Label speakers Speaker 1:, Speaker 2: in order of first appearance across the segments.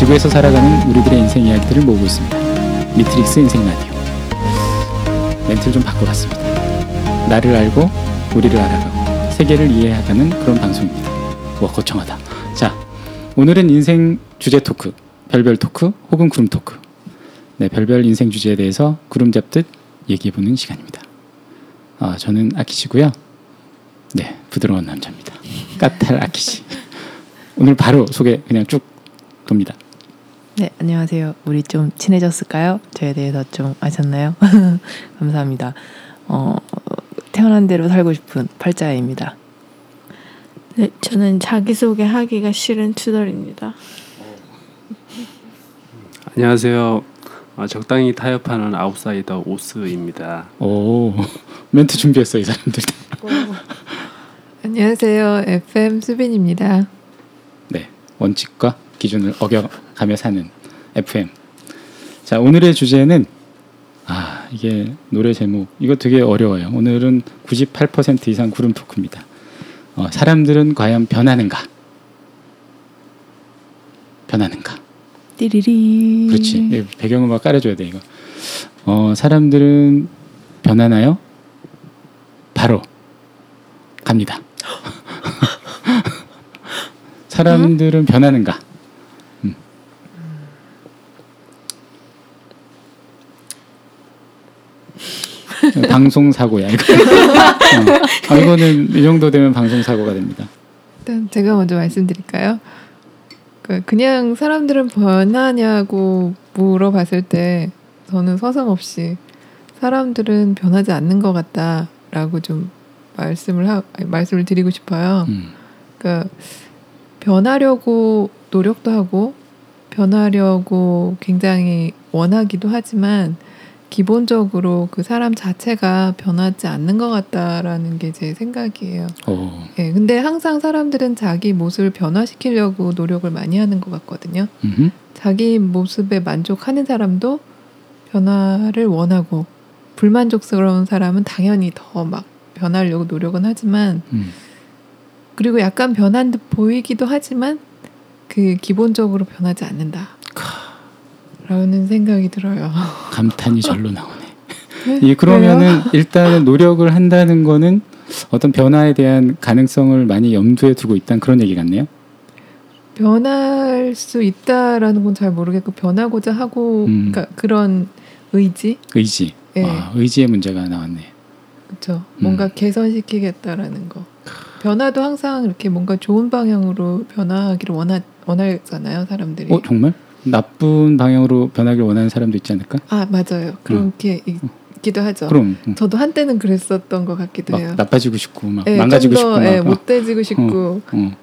Speaker 1: 지구에서 살아가는 우리들의 인생 이야기들을 모으고 있습니다. 미트릭스 인생 라디오. 멘트를 좀 바꿔봤습니다. 나를 알고 우리를 알아가고 세계를 이해해가는 그런 방송입니다. 와 거창하다. 자, 오늘은 인생 주제 talk, 별별 talk 혹은 구름 talk. 네, 별별 인생 주제에 대해서 구름 잡듯 얘기해보는 시간입니다. 아, 저는 아키시고요. 네, 부드러운 남자입니다. 까탈 아키시. 오늘 바로 소개 그냥 쭉 돕니다.
Speaker 2: 네, 안녕하세요. 우리 좀 친해졌을까요? 저에 대해서 좀 아셨나요? 감사합니다. 어, 태어난 대로 살고 싶은 팔자입니다.
Speaker 3: 네, 저는 자기소개 하기가 싫은 투덜입니다.
Speaker 4: 안녕하세요. 어, 적당히 타협하는 아웃사이더 오스입니다.
Speaker 1: 오, 멘트 준비했어 이 사람들.
Speaker 5: 안녕하세요. FM 수빈입니다.
Speaker 1: 네, 원칙과 기준을 어겨 가며 사는 FM. 자, 오늘의 주제는 아 이게 노래 제목 이거 되게 어려워요. 오늘은 98% 이상 구름 토크입니다. 어, 사람들은 과연 변하는가? 변하는가?
Speaker 2: 띠리리.
Speaker 1: 그렇지. 이 배경음악 깔아줘야 돼 이거. 어, 사람들은 변하나요? 바로 갑니다. 사람들은 변하는가? 음. 방송 사고야 이거. 어. 아, 이거는 이 정도 되면 방송 사고가 됩니다.
Speaker 5: 일단 제가 먼저 말씀드릴까요? 그 그냥 사람들은 변하냐고 물어봤을 때 저는 서슴없이 사람들은 변하지 않는 것 같다라고 좀 말씀을 하 아니, 말씀을 드리고 싶어요.
Speaker 1: 음.
Speaker 5: 그러니까 변하려고 노력도 하고 변하려고 굉장히 원하기도 하지만 기본적으로 그 사람 자체가 변하지 않는 것 같다라는 게 제 생각이에요.
Speaker 1: 어.
Speaker 5: 예, 근데 항상 사람들은 자기 모습을 변화시키려고 노력을 많이 하는 것 같거든요.
Speaker 1: 음흠.
Speaker 5: 자기 모습에 만족하는 사람도 변화를 원하고 불만족스러운 사람은 당연히 더 막 변하려고 노력은 하지만
Speaker 1: 음.
Speaker 5: 그리고 약간 변한 듯 보이기도 하지만 그 기본적으로 변하지 않는다. 라는 생각이 들어요.
Speaker 1: 감탄이 절로 나오네.
Speaker 5: 네?
Speaker 1: 이 그러면은? 일단은 노력을 한다는 거는 어떤 변화에 대한 가능성을 많이 염두에 두고 있다는 그런 얘기 같네요.
Speaker 5: 변할 수 있다라는 건 잘 모르겠고 변하고자 하고
Speaker 1: 음.
Speaker 5: 그러니까 그런 의지,
Speaker 1: 의지.
Speaker 5: 예.
Speaker 1: 아, 의지의 문제가 나왔네.
Speaker 5: 그렇죠. 뭔가
Speaker 1: 음.
Speaker 5: 개선시키겠다라는 거. 변화도 항상 이렇게 뭔가 좋은 방향으로 변화하기를 원하 원하잖아요, 사람들이.
Speaker 1: 어 정말 나쁜 방향으로 변하길 원하는 사람도 있지 않을까?
Speaker 5: 아 맞아요. 그렇게 있기도 하죠.
Speaker 1: 그럼 음,
Speaker 5: 저도 한때는 그랬었던 것 같기도
Speaker 1: 막
Speaker 5: 해요.
Speaker 1: 나빠지고 싶고 막
Speaker 5: 예,
Speaker 1: 망가지고
Speaker 5: 좀 더,
Speaker 1: 싶고 막
Speaker 5: 예,
Speaker 1: 어,
Speaker 5: 못돼지고 싶고
Speaker 1: 어.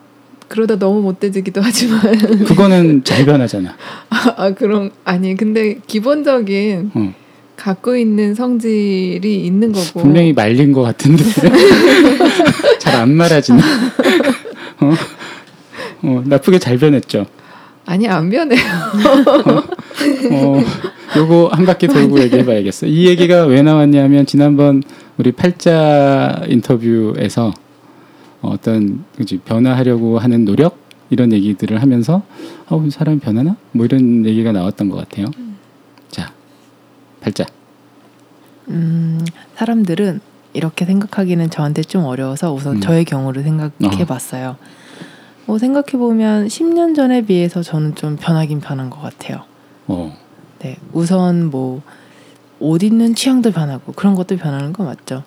Speaker 5: 그러다 너무 못돼지기도 하지만
Speaker 1: 그거는 잘 변하잖아.
Speaker 5: 아 그럼 아니 근데 기본적인
Speaker 1: 어.
Speaker 5: 갖고 있는 성질이 있는 거고
Speaker 1: 분명히 말린 것 같은데 잘 안 말아지네. 어? 어, 나쁘게 잘 변했죠.
Speaker 5: 아니 안 변해요.
Speaker 1: 어, 요거 한 바퀴 돌고 얘기해봐야겠어. 이 얘기가 왜 나왔냐면 지난번 우리 팔자 인터뷰에서 어떤 그지 변화하려고 하는 노력 이런 얘기들을 하면서 어, 사람이 변하나? 뭐 이런 얘기가 나왔던 것 같아요. 자, 팔자.
Speaker 2: 음, 사람들은 이렇게 생각하기는 저한테 좀 어려워서 우선
Speaker 1: 음.
Speaker 2: 저의 경우를 생각해 봤어요. 뭐 생각해 보면 10년 전에 비해서 저는 좀 변하긴 변한 것 같아요.
Speaker 1: 어,
Speaker 2: 네, 우선 뭐 옷 입는 취향도 변하고 그런 것도 변하는 거 맞죠.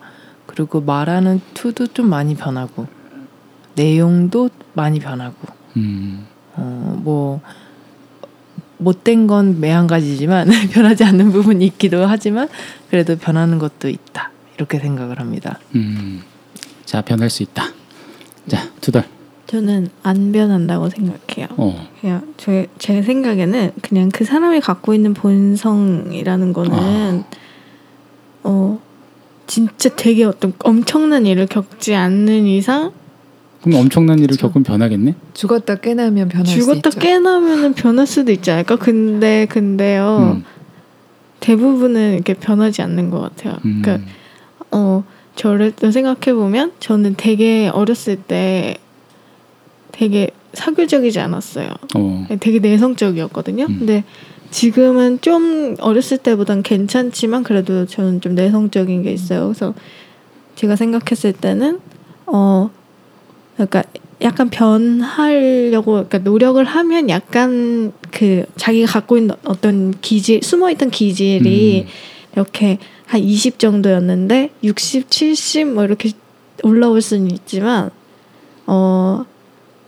Speaker 2: 그리고 말하는 투도 좀 많이 변하고 내용도 많이 변하고
Speaker 1: 음,
Speaker 2: 어, 뭐 못된 건 매한 가지지만 변하지 않는 부분이 있기도 하지만 그래도 변하는 것도 있다 이렇게 생각을 합니다.
Speaker 1: 음. 자, 변할 수 있다. 자, 두달.
Speaker 3: 저는 안 변한다고 생각해요.
Speaker 1: 어,
Speaker 3: 그냥 제, 제 생각에는 그냥 그 사람이 갖고 있는 본성이라는 거는 어 진짜 되게 어떤 엄청난 일을 겪지 않는 이상
Speaker 1: 그럼 엄청난 일을
Speaker 5: 그쵸.
Speaker 1: 겪으면 변하겠네.
Speaker 5: 죽었다 깨나면 변할 수
Speaker 3: 죽었다
Speaker 5: 있죠.
Speaker 3: 깨나면은 변할 수도 있지 않을까? 근데 근데요
Speaker 1: 음,
Speaker 3: 대부분은 이렇게 변하지 않는 것 같아요.
Speaker 1: 음,
Speaker 3: 그러니까 어 저를 또 생각해 보면 저는 되게 어렸을 때 되게 사교적이지 않았어요.
Speaker 1: 어.
Speaker 3: 되게 내성적이었거든요.
Speaker 1: 음.
Speaker 3: 근데 지금은 좀 어렸을 때보단 괜찮지만 그래도 저는 좀 내성적인 게 있어요. 그래서 제가 생각했을 때는 어 그러니까 약간 변하려고 그러니까 노력을 하면 약간 그 자기가 갖고 있는 어떤 기질 숨어 있던 기질이
Speaker 1: 음.
Speaker 3: 이렇게 한 20 정도였는데 60, 70 뭐 이렇게 올라올 수는 있지만 어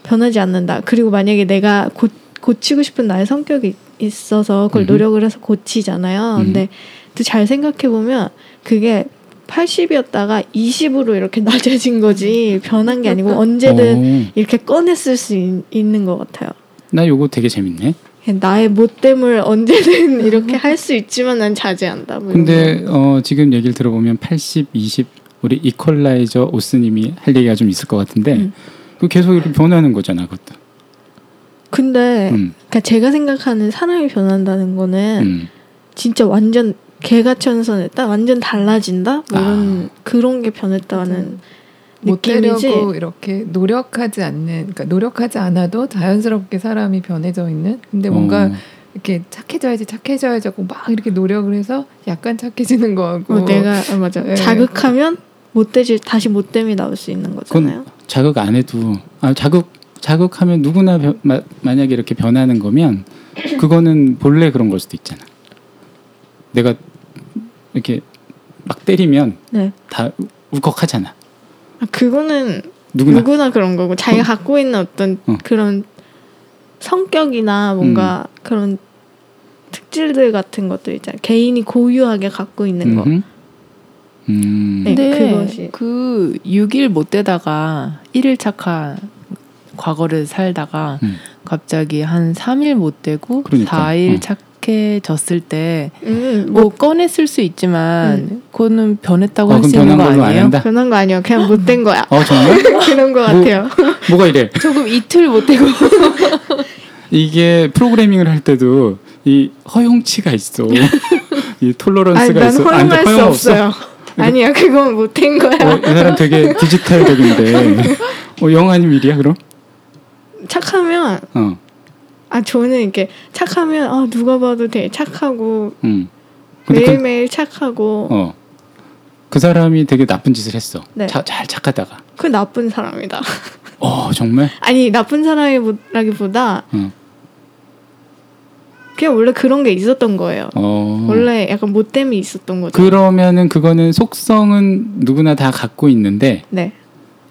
Speaker 3: 변하지 않는다. 그리고 만약에 내가 고, 고치고 싶은 나의 성격이 있어서 그걸
Speaker 1: 음흠.
Speaker 3: 노력을 해서 고치잖아요.
Speaker 1: 음.
Speaker 3: 근데 또 잘 생각해 보면 그게 80이었다가 20으로 이렇게 낮아진 거지 변한 게 아니고 언제든
Speaker 1: 어.
Speaker 3: 이렇게 꺼냈을 수 있, 있는 것 같아요.
Speaker 1: 나 요거 되게 재밌네.
Speaker 3: 나의 못됨을 언제든 이렇게 할 수 있지만 난 자제한다. 뭐
Speaker 1: 근데
Speaker 3: 거.
Speaker 1: 어, 지금 얘기를 들어보면 80, 20 우리 이퀄라이저 오스님이 할 얘기가 좀 있을 것 같은데
Speaker 3: 음.
Speaker 1: 그 계속 이렇게 변하는 거잖아, 그것도.
Speaker 3: 근데
Speaker 1: 음,
Speaker 3: 그러니까 제가 생각하는 사람이 변한다는 거는
Speaker 1: 음.
Speaker 3: 진짜 완전 개가천선했다, 완전 달라진다, 뭐 이런 그런 게 변했다는
Speaker 5: 못
Speaker 3: 느낌이지.
Speaker 5: 되려고 이렇게 노력하지 않는, 그러니까 노력하지 않아도 자연스럽게 사람이 변해져 있는. 근데 뭔가
Speaker 1: 어,
Speaker 5: 이렇게 착해져야지, 착해져야지 하고 막 이렇게 노력을 해서 약간 착해지는 거하고.
Speaker 3: 뭐 내가 아, 맞아
Speaker 5: 네.
Speaker 3: 자극하면 못되지 다시 못됨이 나올 수 있는 거잖아요.
Speaker 1: 자극 안 해도 아, 자극 자극하면 누구나 변- 마, 만약에 이렇게 변하는 거면 그거는 본래 그런 걸 수도 있잖아. 내가 이렇게 막 때리면
Speaker 3: 네,
Speaker 1: 다 울컥하잖아.
Speaker 3: 아, 그거는
Speaker 1: 누구나.
Speaker 3: 누구나 그런 거고 자기가 갖고 있는 어떤
Speaker 1: 어.
Speaker 3: 그런 성격이나 뭔가
Speaker 1: 음.
Speaker 3: 그런 특질들 같은 것들 있잖아요. 개인이 고유하게 갖고 있는 거.
Speaker 1: 음흠. 음.
Speaker 3: 네.
Speaker 2: 근데
Speaker 3: 그것이.
Speaker 2: 그 6일 못 되다가 1일 착한 과거를 살다가
Speaker 1: 음.
Speaker 2: 갑자기 한 3일 못 되고
Speaker 1: 그러니까,
Speaker 2: 4일
Speaker 1: 어.
Speaker 2: 착해졌을 때
Speaker 3: 음, 뭐뭐
Speaker 2: 꺼냈을 수 있지만
Speaker 3: 음.
Speaker 2: 그거는 변했다고
Speaker 1: 어,
Speaker 2: 할수
Speaker 1: 그럼
Speaker 2: 있는 거 아니에요?
Speaker 3: 변한 거 아니에요. 그냥 못 된 거야.
Speaker 1: 어 정말?
Speaker 3: 그런 거
Speaker 1: 뭐-
Speaker 3: 같아요.
Speaker 1: 뭐 가 이래?
Speaker 2: 조금 이틀 못 되고
Speaker 1: 이게 프로그래밍을 할 때도 이 허용치가 있어. 이
Speaker 3: 아니,
Speaker 1: 톨러런스가
Speaker 3: 난
Speaker 1: 있어.
Speaker 3: 허용할
Speaker 1: 안 돼,
Speaker 3: 수
Speaker 1: 허용
Speaker 3: 없어요. 아니야, 그건 못된 거야.
Speaker 1: 어, 이 사람 되게 디지털적인데. 어, 영 아니면 일이야 그럼?
Speaker 3: 착하면
Speaker 1: 어,
Speaker 3: 아 저는 이렇게 착하면 아 누가 봐도 되게 착하고
Speaker 1: 음. 그,
Speaker 3: 매일매일 착하고
Speaker 1: 어, 그 사람이 되게 나쁜 짓을 했어.
Speaker 3: 네.
Speaker 1: 자, 잘 착하다가.
Speaker 3: 그 나쁜 사람이다.
Speaker 1: 어, 정말?
Speaker 3: 아니 나쁜 사람이라기보다
Speaker 1: 어,
Speaker 3: 그냥 원래 그런 게 있었던 거예요.
Speaker 1: 어.
Speaker 3: 원래 약간 못됨이 있었던 거죠.
Speaker 1: 그러면은 그거는 속성은 누구나 다 갖고 있는데
Speaker 3: 네,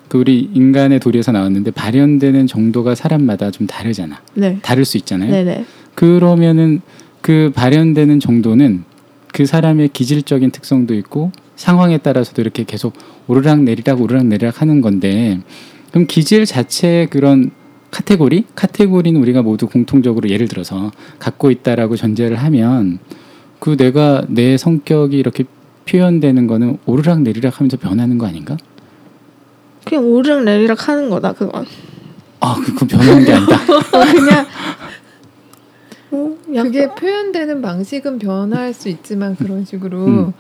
Speaker 1: 그 우리 인간의 도리에서 나왔는데 발현되는 정도가 사람마다 좀 다르잖아.
Speaker 3: 네,
Speaker 1: 다를 수 있잖아요.
Speaker 3: 네, 네.
Speaker 1: 그러면은 그 발현되는 정도는 그 사람의 기질적인 특성도 있고 상황에 따라서도 이렇게 계속 오르락 내리락 오르락 내리락 하는 건데 그럼 기질 자체의 그런 카테고리 카테고리는 우리가 모두 공통적으로 예를 들어서 갖고 있다라고 전제를 하면 그 내가 내 성격이 이렇게 표현되는 거는 오르락 내리락 하면서 변하는 거 아닌가?
Speaker 3: 그냥 오르락 내리락 하는 거다 그건.
Speaker 1: 아, 그- 그건 변하는 게 아니다.
Speaker 3: 어, 그냥 어, 약간
Speaker 5: 그게 표현되는 방식은 변할 수 있지만 그런 식으로
Speaker 1: 음.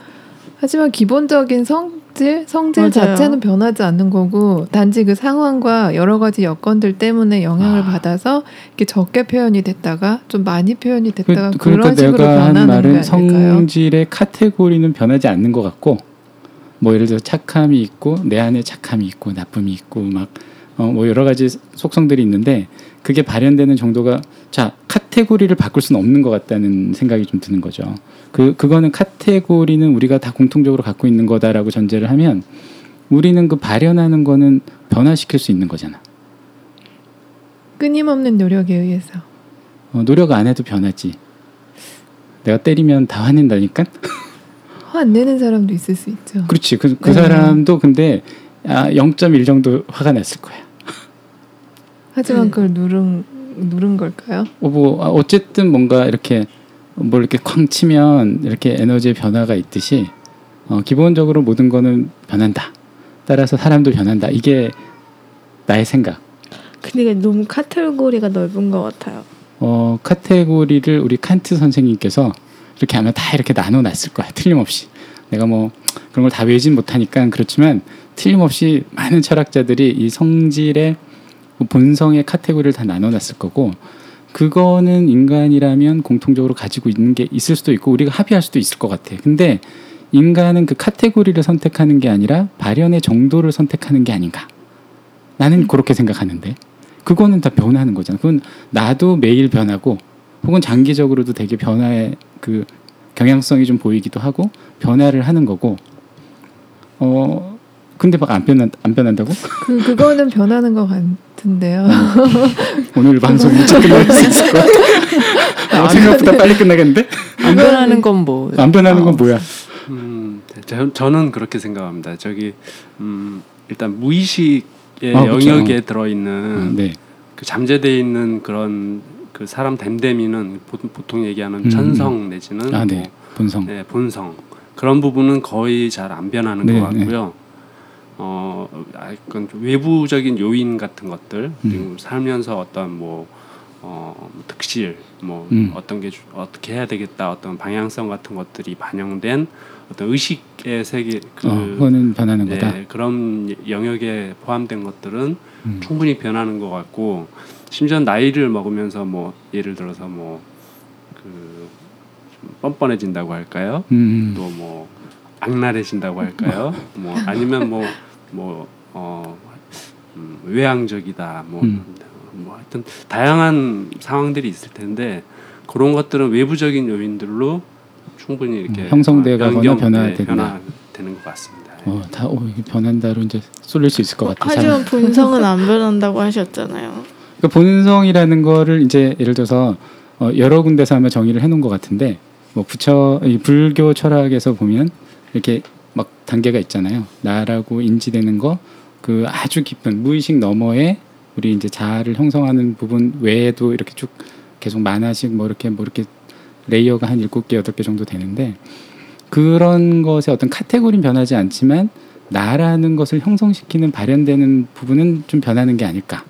Speaker 5: 하지만 기본적인 성질 성질
Speaker 3: 맞아요.
Speaker 5: 자체는 변하지 않는 거고 단지 그 상황과 여러 가지 여건들 때문에 영향을
Speaker 1: 아.
Speaker 5: 받아서 이렇게 적게 표현이 됐다가 좀 많이 표현이
Speaker 1: 그,
Speaker 5: 됐다가 그, 런 식으로
Speaker 1: 내가 한 말은? 성질의 카테고리는 변하지 않는 것 같고 뭐 예를 들어 착함이 있고 내 안에 착함이 있고 나쁨이 있고 막 어, 뭐 여러 가지 속성들이 있는데 그게 발현되는 정도가 자 카테고리를 바꿀 수는 없는 것 같다는 생각이 좀 드는 거죠. 그 그거는 카테고리는 우리가 다 공통적으로 갖고 있는 거다라고 전제를 하면 우리는 그 발현하는 거는 변화시킬 수 있는 거잖아.
Speaker 5: 끊임없는 노력에 의해서
Speaker 1: 어, 노력 안 해도 변하지. 내가 때리면 다 화낸다니까.
Speaker 5: 화 안 내는 사람도 있을 수 있죠.
Speaker 1: 그렇지. 그, 그
Speaker 5: 네.
Speaker 1: 사람도 근데 아, 0.1 정도 화가 났을 거야.
Speaker 5: 하지만
Speaker 3: 음.
Speaker 5: 그걸 누른 누른 걸까요?
Speaker 1: 어, 뭐 아, 어쨌든 뭔가 이렇게 뭘 이렇게 쾅 치면 이렇게 에너지의 변화가 있듯이 어, 기본적으로 모든 거는 변한다. 따라서 사람도 변한다. 이게 나의 생각.
Speaker 3: 근데 너무 카테고리가 넓은 것 같아요.
Speaker 1: 어, 카테고리를 우리 칸트 선생님께서 이렇게 아마 다 이렇게 나눠 놨을 거야. 틀림없이. 내가 뭐 그런 걸 다 외진 못하니까 그렇지만 틀림없이 많은 철학자들이 이 성질의 그 본성의 카테고리를 다 나눠놨을 거고 그거는 인간이라면 공통적으로 가지고 있는 게 있을 수도 있고 우리가 합의할 수도 있을 것 같아. 근데 인간은 그 카테고리를 선택하는 게 아니라 발현의 정도를 선택하는 게 아닌가. 나는 그렇게 생각하는데 그거는 다 변하는 거잖아. 그건 나도 매일 변하고 혹은 장기적으로도 되게 변화의 그 경향성이 좀 보이기도 하고 변화를 하는 거고 어 근데 막 안 변한 안 변한다고?
Speaker 5: 그 그거는 변하는 것 같은데요.
Speaker 1: 오늘 방송 일찍 끝날 수 있을 것 같아. 어, 생각보다 빨리 끝나겠는데?
Speaker 2: 안 변하는 건 뭐?
Speaker 1: 안 변하는 건 뭐야?
Speaker 4: 음, 저, 저는 그렇게 생각합니다. 저기 음, 일단 무의식의
Speaker 1: 아, 그렇죠.
Speaker 4: 영역에 들어 있는
Speaker 1: 아, 네.
Speaker 4: 그 잠재돼 있는 그런 그 사람 댐댐이는 보, 보통 얘기하는
Speaker 1: 음,
Speaker 4: 천성 내지는
Speaker 1: 아, 네.
Speaker 4: 뭐,
Speaker 1: 본성.
Speaker 4: 네, 본성 그런 부분은 거의 잘 안 변하는
Speaker 1: 네,
Speaker 4: 것 같고요. 어, 아, 그건 좀 외부적인 요인 같은 것들
Speaker 1: 음.
Speaker 4: 그리고 살면서 어떤 뭐 어, 뭐 득실, 뭐
Speaker 1: 음.
Speaker 4: 어떤 게 주- 어떻게 해야 되겠다, 어떤 방향성 같은 것들이 반영된 어떤 의식의 세계 그
Speaker 1: 어, 그거는 변하는
Speaker 4: 네,
Speaker 1: 거다.
Speaker 4: 그런 영역에 포함된 것들은
Speaker 1: 음.
Speaker 4: 충분히 변하는 것 같고 심지어 나이를 먹으면서 뭐 예를 들어서 뭐그 뻔뻔해진다고 할까요?
Speaker 1: 음.
Speaker 4: 또뭐 악랄해진다고 할까요? 뭐 아니면 뭐 뭐 어 음, 외향적이다 뭐,
Speaker 1: 음.
Speaker 4: 뭐 하여튼 다양한 상황들이 있을 텐데 그런 것들은 외부적인 요인들로 충분히 이렇게
Speaker 1: 음, 형성되거나
Speaker 4: 네,
Speaker 1: 변화된다.
Speaker 4: 변화되는 것 같습니다.
Speaker 1: 어, 다 어, 변한다로 이제 쏠릴 수 있을 것 같아. 사람.
Speaker 3: 하지만 본성은 안 변한다고 하셨잖아요.
Speaker 1: 그 본성이라는 거를 이제 예를 들어서 어, 여러 군데서 아마 정의를 해놓은 것 같은데 뭐 부처 이 불교 철학에서 보면 이렇게 막 단계가 있잖아요. 나라고 인지되는 거 그 아주 깊은 무의식 너머에 우리 이제 자아를 형성하는 부분 외에도 이렇게 쭉 계속 만화식 뭐 이렇게 뭐 이렇게 레이어가 한 일곱 개 여덟 개 정도 되는데 그런 것의 어떤 카테고리는 변하지 않지만 나라는 것을 형성시키는 발현되는 부분은 좀 변하는 게 아닐까.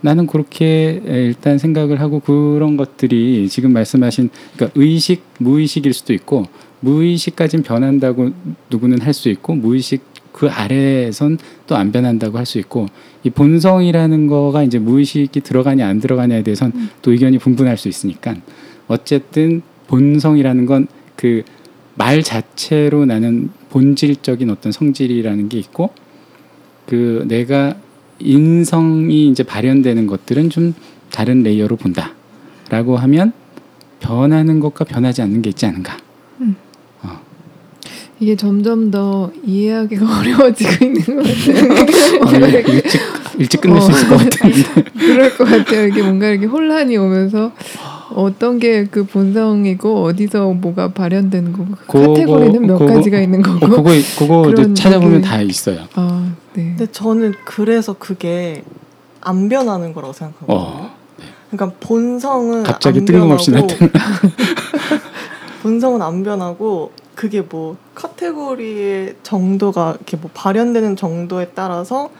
Speaker 1: 나는 그렇게 일단 생각을 하고 그런 것들이 지금 말씀하신 그러니까 의식 무의식일 수도 있고 무의식까진 변한다고 누구는 할 수 있고 무의식 그 아래에선 또 안 변한다고 할 수 있고 이 본성이라는 거가 이제 무의식이 들어가냐 안 들어가냐에 대해선 또 의견이 분분할 수 있으니까 어쨌든 본성이라는 건 그 말 자체로 나는 본질적인 어떤 성질이라는 게 있고 그 내가 인성이 이제 발현되는 것들은 좀 다른 layer로 본다라고 하면 변하는 것과 변하지 않는 게 있지 않은가.
Speaker 5: 이게 점점 더 이해하기가 어려워지고 있는 것 같아요.
Speaker 1: 어, 이게 일찍 일찍 끝낼 수
Speaker 5: 어.
Speaker 1: 있을 것 같은데.
Speaker 5: 그럴 것 같아요. 이게 뭔가 이렇게 혼란이 오면서 어떤 게 그 본성이고 어디서 뭐가 발현되는 거고 그 카테고리는 몇
Speaker 1: 그거-
Speaker 5: 가지가 있는
Speaker 1: 어,
Speaker 5: 거고.
Speaker 1: 그거 그거 이제 찾아보면 다 있어요.
Speaker 5: 아, 네.
Speaker 6: 근데 저는 그래서 그게 안 변하는 거라고 생각하거든요.
Speaker 1: 어,
Speaker 6: 그러니까 본성은
Speaker 1: 갑자기
Speaker 6: 안
Speaker 1: 뜬금없이
Speaker 6: 변하고
Speaker 1: 나타나.
Speaker 6: 본성은 안 변하고 그게 뭐 카테고리의 정도가 이렇게 뭐 발현되는 정도에 따라서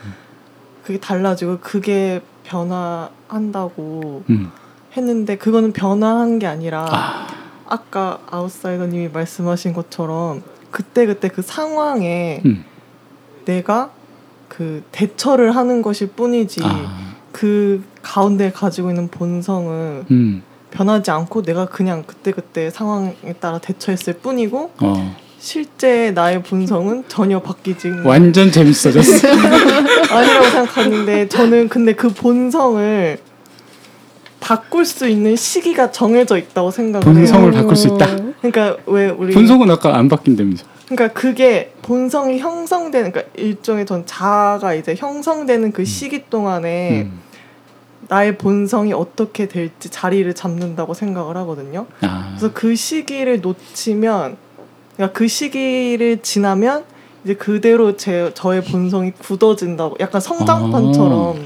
Speaker 6: 그게 달라지고 그게 변화한다고
Speaker 1: 음.
Speaker 6: 했는데 그거는 변화한 게 아니라
Speaker 1: 아,
Speaker 6: 아까 아웃사이더님이 말씀하신 것처럼 그때 그때 그 상황에
Speaker 1: 음.
Speaker 6: 내가 그 대처를 하는 것일 뿐이지
Speaker 1: 아,
Speaker 6: 그 가운데 가지고 있는 본성은
Speaker 1: 음.
Speaker 6: 변하지 않고 내가 그냥 그때그때 상황에 따라 대처했을 뿐이고
Speaker 1: 어,
Speaker 6: 실제 나의 본성은 전혀 바뀌지
Speaker 1: 완전 재밌어졌어.
Speaker 6: 아니라고 생각하는데 저는 근데 그 본성을 바꿀 수 있는 시기가 정해져 있다고 생각을 해요.
Speaker 1: 본성을 바꿀 수 있다.
Speaker 6: 그러니까 왜 우리
Speaker 1: 본성은 아까 안 바뀐다면서.
Speaker 6: 그러니까 그게 본성이 형성되는 그러니까 일종의 전 자아가 이제 형성되는 그 시기 동안에
Speaker 1: 음.
Speaker 6: 나의 본성이 어떻게 될지 자리를 잡는다고 생각을 하거든요.
Speaker 1: 아,
Speaker 6: 그래서 그 시기를 놓치면 그러니까 그 시기를 지나면 이제 그대로 제 저의 본성이 굳어진다고 약간 성장판처럼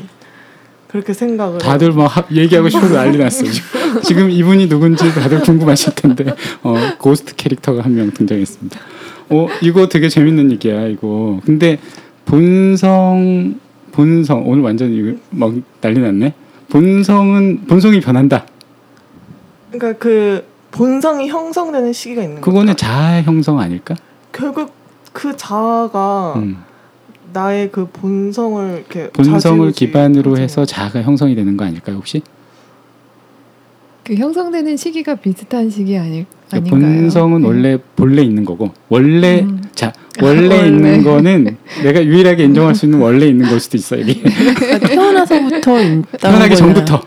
Speaker 6: 그렇게 생각을.
Speaker 1: 다들 뭐 하- 얘기하고 싶어서 난리 났어. 지금. 지금 이분이 누군지 다들 궁금하실 텐데 어, 고스트 캐릭터가 한 명 등장했습니다. 어 이거 되게 재밌는 얘기야 이거. 근데 본성 본성 오늘 완전 이거 막 난리 났네. 본성은 본성이 변한다.
Speaker 6: 그러니까 그 본성이 형성되는 시기가 있는
Speaker 1: 그거는
Speaker 6: 거죠.
Speaker 1: 자아 형성 아닐까?
Speaker 6: 결국 그 자아가
Speaker 1: 음.
Speaker 6: 나의 그 본성을 이렇게
Speaker 1: 본성을 기반으로. 해서 자아가 형성이 되는 거 아닐까요 혹시?
Speaker 5: 그 형성되는 시기가 비슷한 시기 아닐
Speaker 1: 그러니까
Speaker 5: 아닌가요?
Speaker 1: 본성은
Speaker 5: 네.
Speaker 1: 원래 본래 있는 거고 원래
Speaker 5: 음.
Speaker 1: 자 원래
Speaker 5: 원래.
Speaker 1: 있는 거는 내가 유일하게 인정할 수 있는 원래 있는 걸 수도 있어 이게
Speaker 2: 그러니까 태어나서부터
Speaker 1: 태어나기. 전부터
Speaker 2: 어,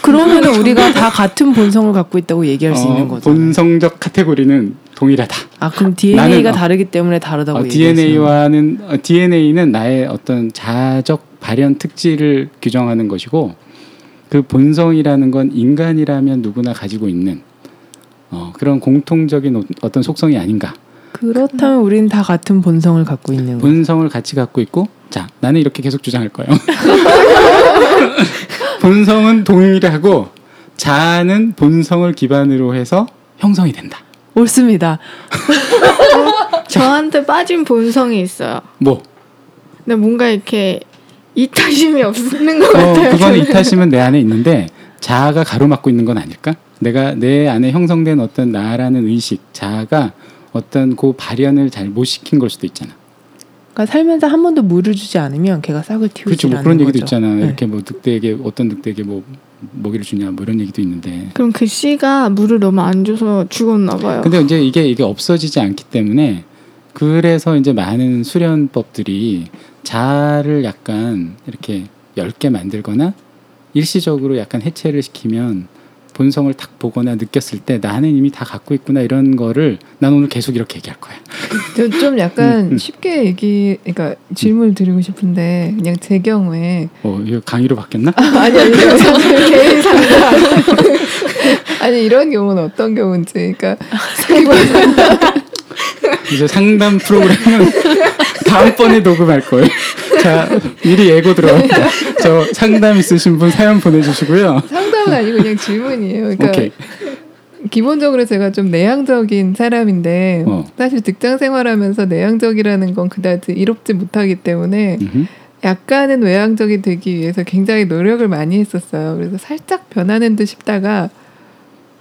Speaker 2: 그러면 우리가 다 같은 본성을 갖고 있다고 얘기할 수
Speaker 1: 어,
Speaker 2: 있는 거죠.
Speaker 1: 본성적 카테고리는 동일하다.
Speaker 2: 아 그럼 DNA가
Speaker 1: 나는, 어,
Speaker 2: 다르기 때문에 다르다고
Speaker 1: 어, DNA와는 어, DNA는 나의 어떤 자아적 발현 특질을 규정하는 것이고 그 본성이라는 건 인간이라면 누구나 가지고 있는 어, 그런 공통적인 어- 어떤 속성이 아닌가.
Speaker 2: 그렇다면 우리는 다 같은 본성을 갖고 있는 거예요.
Speaker 1: 본성을 같이 갖고 있고 자 나는 이렇게 계속 주장할 거예요. 본성은 동일하고 자아는 본성을 기반으로 해서 형성이 된다.
Speaker 2: 옳습니다.
Speaker 3: 저한테 빠진 본성이 있어요.
Speaker 1: 뭐
Speaker 3: 근데 뭔가 이렇게 이타심이 없는 것
Speaker 1: 어,
Speaker 3: 같아요.
Speaker 1: 그건. 이타심은 내 안에 있는데 자아가 가로막고 있는 건 아닐까? 내가 내 안에 형성된 어떤 나라는 의식, 자아가 어떤 그 발현을 잘 못 시킨 걸 수도 있잖아.
Speaker 2: 그러니까 살면서 한 번도 물을 주지 않으면 걔가 싹을 틔우지
Speaker 1: 그렇죠. 뭐 그런 얘기도
Speaker 2: 거죠.
Speaker 1: 있잖아.
Speaker 2: 네.
Speaker 1: 이렇게 뭐 늑대에게 어떤 늑대에게 뭐 먹이를 주냐 뭐 이런 얘기도 있는데.
Speaker 3: 그럼 그 씨가 물을 너무 안 줘서 죽었나 봐요.
Speaker 1: 근데 이제 이게 이게 없어지지 않기 때문에 그래서 이제 많은 수련법들이 자아를 약간 이렇게 얇게 만들거나 일시적으로 약간 해체를 시키면 본성을 탁 보거나 느꼈을 때 나는 이미 다 갖고 있구나 이런 거를 난 오늘 계속 이렇게 얘기할 거야.
Speaker 5: 저좀 약간
Speaker 1: 음, 음.
Speaker 5: 쉽게 얘기, 그러니까 질문을 드리고 싶은데 그냥 제 경우에
Speaker 1: 어, 이거 강의로 바뀌었나?
Speaker 5: 아니 아니 개인 상담 아니 이런 경우는 어떤 경우인지 그러니까
Speaker 1: 이제 상담 프로그램은 다음번에 녹음할 거예요. 자, 미리 예고 들어갑니다. 저 상담 있으신 분 사연 보내주시고요.
Speaker 5: 상담은 아니고 그냥 질문이에요. 그러니까
Speaker 1: 오케이.
Speaker 5: 기본적으로 제가 좀 내향적인 사람인데
Speaker 1: 어.
Speaker 5: 사실 직장 생활하면서 내향적이라는 건 그다지 이롭지 못하기 때문에
Speaker 1: 음흠.
Speaker 5: 약간은 외향적이 되기 위해서 굉장히 노력을 많이 했었어요. 그래서 살짝 변하는 듯 싶다가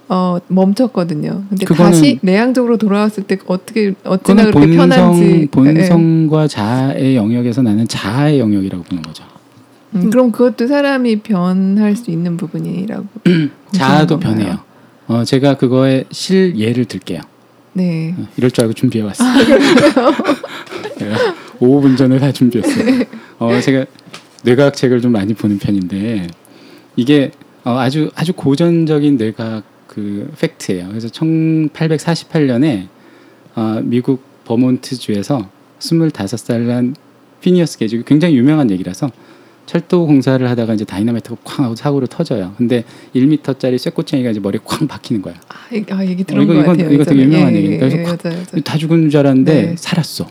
Speaker 5: 어 멈췄거든요. 근데 다시 내향적으로 돌아왔을 때 어떻게 어찌나 그렇게 편한지
Speaker 1: 본성
Speaker 5: 예.
Speaker 1: 본성과 자아의 영역에서 나는 자아의 영역이라고 보는 거죠.
Speaker 5: 음, 그럼 그것도 사람이 변할 수 있는 부분이라고
Speaker 1: 자아도
Speaker 5: 건가요?
Speaker 1: 변해요. 어, 제가 그거에 실 예를 들게요.
Speaker 5: 네.
Speaker 1: 어, 이럴 줄 알고 준비해 왔어요. 제가 5분 전에 다 준비했어요. 어, 제가 뇌과학 책을 좀 많이 보는 편인데 이게 어, 아주 아주 고전적인 뇌과학 그 팩트예요. 그래서 1848년에 어, 미국 버몬트 주에서 25살 난 피니어스 게이지 굉장히 유명한 얘기라서 철도 공사를 하다가 이제 다이나마이트가 쾅 하고 사고로 터져요. 근데 1m짜리 쇠꼬챙이가 이제 머리에 쾅 박히는 거야.
Speaker 5: 아, 얘기- 아 얘기 들은
Speaker 1: 이거-
Speaker 5: 것
Speaker 1: 이건-
Speaker 5: 같아요.
Speaker 1: 이거 되게. 유명한
Speaker 5: 예,
Speaker 1: 얘기니까.
Speaker 5: 예,
Speaker 1: 그래서
Speaker 5: 예, 맞아요, 맞아요.
Speaker 1: 다 죽은 줄 알았는데
Speaker 5: 네.
Speaker 1: 살았어.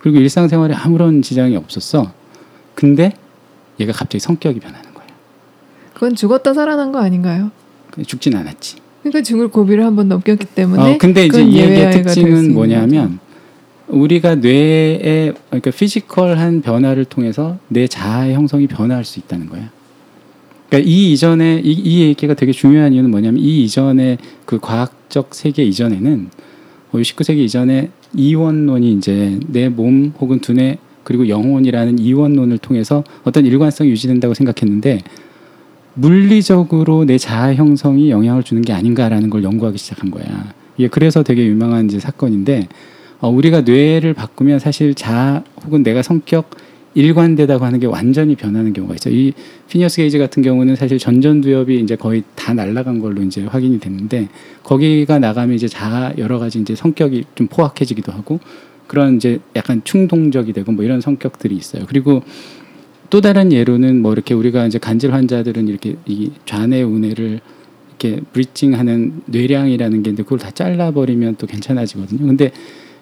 Speaker 1: 그리고 일상생활에 아무런 지장이 없었어. 근데 얘가 갑자기 성격이 변하는 거야.
Speaker 5: 그건 죽었다 살아난 거 아닌가요?
Speaker 1: 죽진 않았지.
Speaker 5: 그러니까 죽을 고비를 한 번 넘겼기 때문에
Speaker 1: 어, 근데 이제 이 얘기의 특징은 뭐냐면 우리가 뇌의 그러니까 피지컬한 변화를 통해서 내 자아의 형성이 변화할 수 있다는 거야. 그러니까 이 이전에 이, 이 얘기가 되게 중요한 이유는 뭐냐면 이 이전에 그 과학적 세계 이전에는 19세기 이전에 이원론이 이제 내 몸 혹은 두뇌 그리고 영혼이라는 이원론을 통해서 어떤 일관성이 유지된다고 생각했는데 물리적으로 내 자아 형성이 영향을 주는 게 아닌가라는 걸 연구하기 시작한 거야. 이게 그래서 되게 유명한 이제 사건인데 어, 우리가 뇌를 바꾸면 사실 자아 혹은 내가 성격 일관되다고 하는 게 완전히 변하는 경우가 있어요. 이 피니어스 게이지 같은 경우는 사실 전전두엽이 이제 거의 다 날아간 걸로 이제 확인이 됐는데 거기가 나가면 이제 자아 여러 가지 이제 성격이 좀 포악해지기도 하고 그런 이제 약간 충동적이 되고 뭐 이런 성격들이 있어요. 그리고 또 다른 예로는 뭐 이렇게 우리가 이제 간질 환자들은 이렇게 이 좌뇌 우뇌를 이렇게 bridging하는 뇌량이라는 게 있는데 그걸 다 잘라버리면 또 괜찮아지거든요. 근데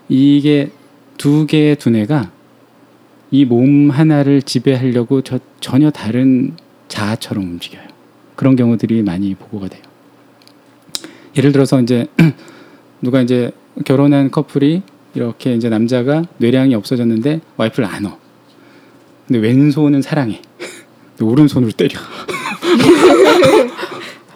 Speaker 1: 이게 두 개의 두뇌가 이 몸 하나를 지배하려고 저, 전혀 다른 자아처럼 움직여요. 그런 경우들이 많이 보고가 돼요. 예를 들어서 이제 누가 이제 결혼한 커플이 이렇게 이제 남자가 뇌량이 없어졌는데 와이프를 안어. 근데 왼손은 사랑해. 근데 오른손으로 때려.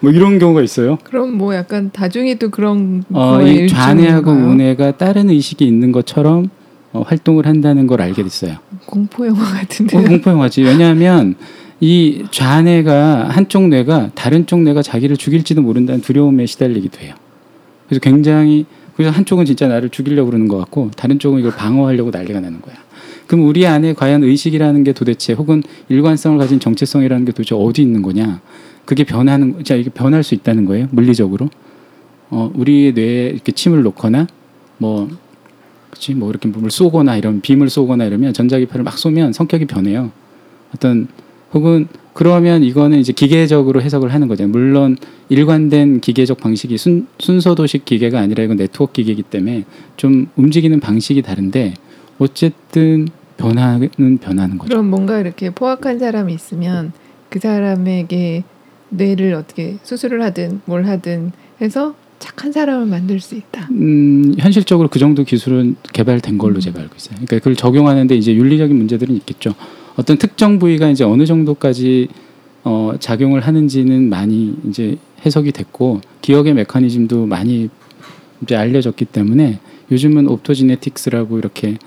Speaker 1: 뭐 이런 경우가 있어요.
Speaker 5: 그럼 뭐 약간 다중이도 그런
Speaker 1: 어, 이 좌뇌하고? 우뇌가 다른 의식이 있는 것처럼 어, 활동을 한다는 걸 알게 됐어요.
Speaker 5: 공포 영화
Speaker 1: 어,
Speaker 5: 같은데요.
Speaker 1: 공포 영화지. 왜냐하면 이 좌뇌가 한쪽 뇌가 다른 쪽 뇌가 자기를 죽일지도 모른다는 두려움에 시달리기도 해요. 그래서 굉장히 그래서 한쪽은 진짜 나를 죽이려고 그러는 것 같고 다른 쪽은 이걸 방어하려고 난리가 나는 거야. 그럼 우리 안에 과연 의식이라는 게 도대체 혹은 일관성을 가진 정체성이라는 게 도대체 어디 있는 거냐? 그게 변하는 자 이게 변할 수 있다는 거예요 물리적으로. 어 우리 뇌에 이렇게 침을 놓거나 뭐 그치 뭐 이렇게 물 쏘거나 이런 빔을 쏘거나 이러면 전자기파를 막 쏘면 성격이 변해요. 어떤 혹은 그러면 이거는 이제 기계적으로 해석을 하는 거잖아요. 물론 일관된 기계적 방식이 순, 순서도식 기계가 아니라 이건 네트워크 기계이기 때문에 좀 움직이는 방식이 다른데 어쨌든 변화는 변하는 거죠.
Speaker 5: 그럼 뭔가 이렇게 포악한 사람이 있으면 그 사람에게 뇌를 어떻게 수술을 하든 뭘 하든 해서 착한 사람을 만들 수 있다.
Speaker 1: 음, 현실적으로 그 정도 기술은 개발된 걸로
Speaker 5: 음.
Speaker 1: 제가 알고 있어요. 그러니까 그걸 적용하는데 이제 윤리적인 문제들은 있겠죠. 어떤 특정 부위가 이제 어느 정도까지 어, 작용을 하는지는 많이 이제 해석이 됐고 기억의 메커니즘도 많이 이제 알려졌기 때문에 요즘은 옵토지네틱스라고 이렇게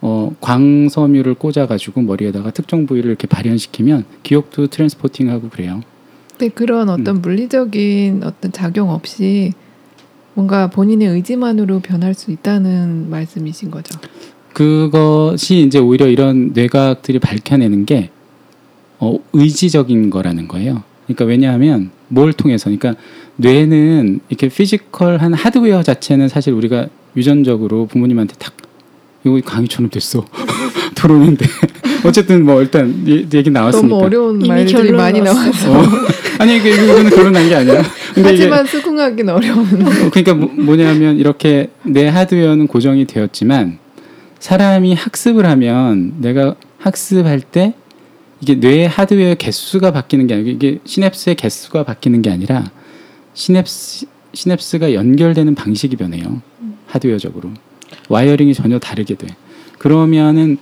Speaker 1: 어, 광섬유를 꽂아가지고 머리에다가 특정 부위를 이렇게 발현시키면 기억도 트랜스포팅하고 그래요.
Speaker 5: 근데 그런 어떤 물리적인 어떤 작용 없이 뭔가 본인의 의지만으로 변할 수 있다는 말씀이신 거죠.
Speaker 1: 그것이 이제 오히려 이런 뇌과학들이 밝혀내는 게 어, 의지적인 거라는 거예요. 그러니까 왜냐하면 뭘 통해서 그러니까 뇌는 이렇게 피지컬한 하드웨어 자체는 사실 우리가 유전적으로 부모님한테 탁 이거 강의처럼 됐어 들어오는데 어쨌든 뭐 일단 이- 얘기 나왔으니까
Speaker 5: 너무 어려운 말들이 많이
Speaker 3: 나왔어.
Speaker 5: 나와서
Speaker 1: 어. 아니 이게 이거는 결론난 게 아니야. 근데
Speaker 5: 하지만 수긍하기는 어려운.
Speaker 1: 어, 그러니까 뭐, 뭐냐면 이렇게 내 하드웨어는 고정이 되었지만 사람이 학습을 하면 내가 학습할 때 이게 뇌의 하드웨어 개수가 바뀌는 게 아니고 이게 시냅스의 개수가 바뀌는 게 아니라 시냅스 시냅스가 연결되는 방식이 변해요. 하드웨어적으로 wiring이 전혀 다르게 돼. 그러면은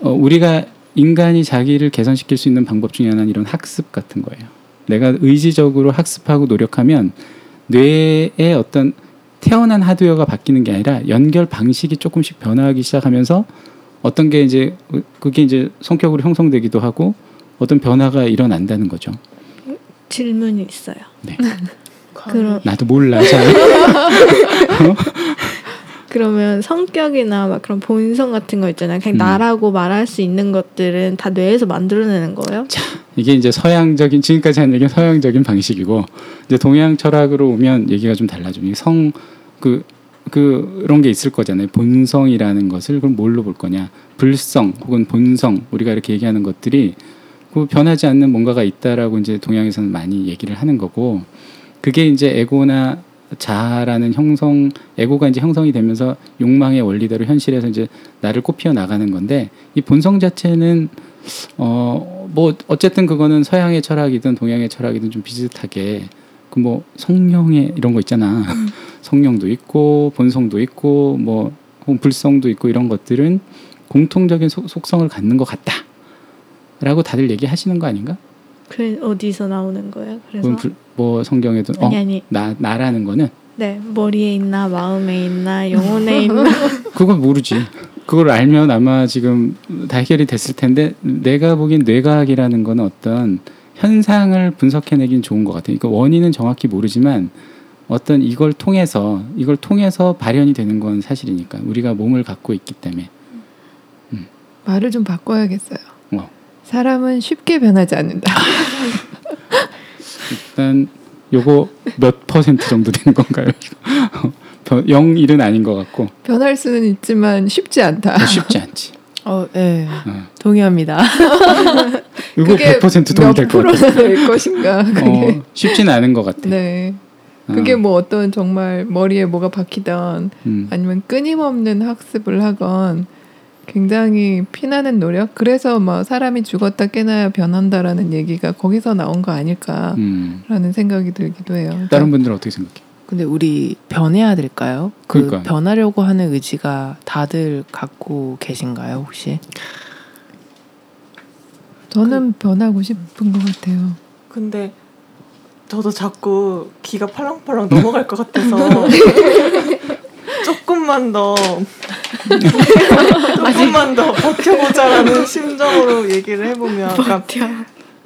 Speaker 1: 어, 우리가 인간이 자기를 개선시킬 수 있는 방법 중에 하나는 이런 학습 같은 거예요. 내가 의지적으로 학습하고 노력하면 뇌의 어떤 태어난 하드웨어가 바뀌는 게 아니라 연결 방식이 조금씩 변화하기 시작하면서 어떤 게 이제 그게 이제 성격으로 형성되기도 하고 어떤 변화가 일어난다는 거죠.
Speaker 3: 질문이 있어요.
Speaker 1: 네.
Speaker 3: 그럼
Speaker 1: 나도 몰라. 잘.
Speaker 3: 그러면 성격이나 막 그런 본성 같은 거 있잖아요. 그냥
Speaker 1: 음.
Speaker 3: 나라고 말할 수 있는 것들은 다 뇌에서 만들어내는 거예요?
Speaker 1: 이게 이제 서양적인 지금까지 한 얘기는 서양적인 방식이고 이제 동양 철학으로 오면 얘기가 좀 달라져. 성그 그런 게 있을 거잖아요. 본성이라는 것을 그럼 뭘로 볼 거냐? 불성 혹은 본성 우리가 이렇게 얘기하는 것들이 그 변하지 않는 뭔가가 있다라고 이제 동양에서는 많이 얘기를 하는 거고 그게 이제 에고나 자아라는 형성 에고가 이제 형성이 되면서 욕망의 원리대로 현실에서 이제 나를 꽃피워 나가는 건데 이 본성 자체는 어 뭐 어쨌든 그거는 서양의 철학이든 동양의 철학이든 좀 비슷하게 그 뭐 성령의 이런 거 있잖아 성령도 있고 본성도 있고 뭐 혹은 불성도 있고 이런 것들은 공통적인 속, 속성을 갖는 것 같다라고 다들 얘기하시는 거 아닌가?
Speaker 3: 그 어디서 나오는 거예요? 그래서
Speaker 1: 그건 불- 뭐 성경에도 어,
Speaker 3: 아니 아니
Speaker 1: 나 나라는 거는
Speaker 3: 네 머리에 있나 마음에 있나 영혼에 있나
Speaker 1: 그걸 모르지. 그걸 알면 아마 지금 다 해결이 됐을 텐데 내가 보기엔 뇌과학이라는 거는 어떤 현상을 분석해내긴 좋은 것 같아요. 그러니까 원인은 정확히 모르지만 어떤 이걸 통해서 이걸 통해서 발현이 되는 건 사실이니까 우리가 몸을 갖고 있기 때문에
Speaker 5: 말을 좀 바꿔야겠어요.
Speaker 1: 뭐
Speaker 5: 사람은 쉽게 변하지 않는다.
Speaker 1: 일단 요거 몇 퍼센트 정도 되는 건가요? 어, 0, 1은 아닌 것 같고
Speaker 5: 변할 수는 있지만 쉽지 않다.
Speaker 1: 쉽지 않지.
Speaker 2: 어, 네.
Speaker 1: 어.
Speaker 2: 동의합니다.
Speaker 1: 이거
Speaker 5: 그게
Speaker 1: 100% 도움이
Speaker 5: 몇
Speaker 1: 될것 같아.
Speaker 5: 프로나 될 것인가. 그게.
Speaker 1: 어, 쉽지는 않은 것 같아.
Speaker 5: 네.
Speaker 1: 어,
Speaker 5: 그게 뭐 어떤 정말 머리에 뭐가 박히던
Speaker 1: 음.
Speaker 5: 아니면 끊임없는 학습을 하건 굉장히 피나는 노력. 그래서 뭐 사람이 죽었다 깨나야 변한다라는 얘기가 거기서 나온 거 아닐까라는
Speaker 1: 음.
Speaker 5: 생각이 들기도 해요.
Speaker 1: 다른 분들은 어떻게 생각해?
Speaker 2: 근데 우리 변해야 될까요? 그
Speaker 1: 그러니까요.
Speaker 2: 변하려고 하는 의지가 다들 갖고 계신가요, 혹시?
Speaker 5: 저는 변하고 싶은 것 같아요.
Speaker 6: 근데 저도 자꾸 기가 팔랑팔랑 넘어갈 것 같아서 조금만 더. 조금만 더 버텨보자라는 심정으로 얘기를 해보면 그러니까,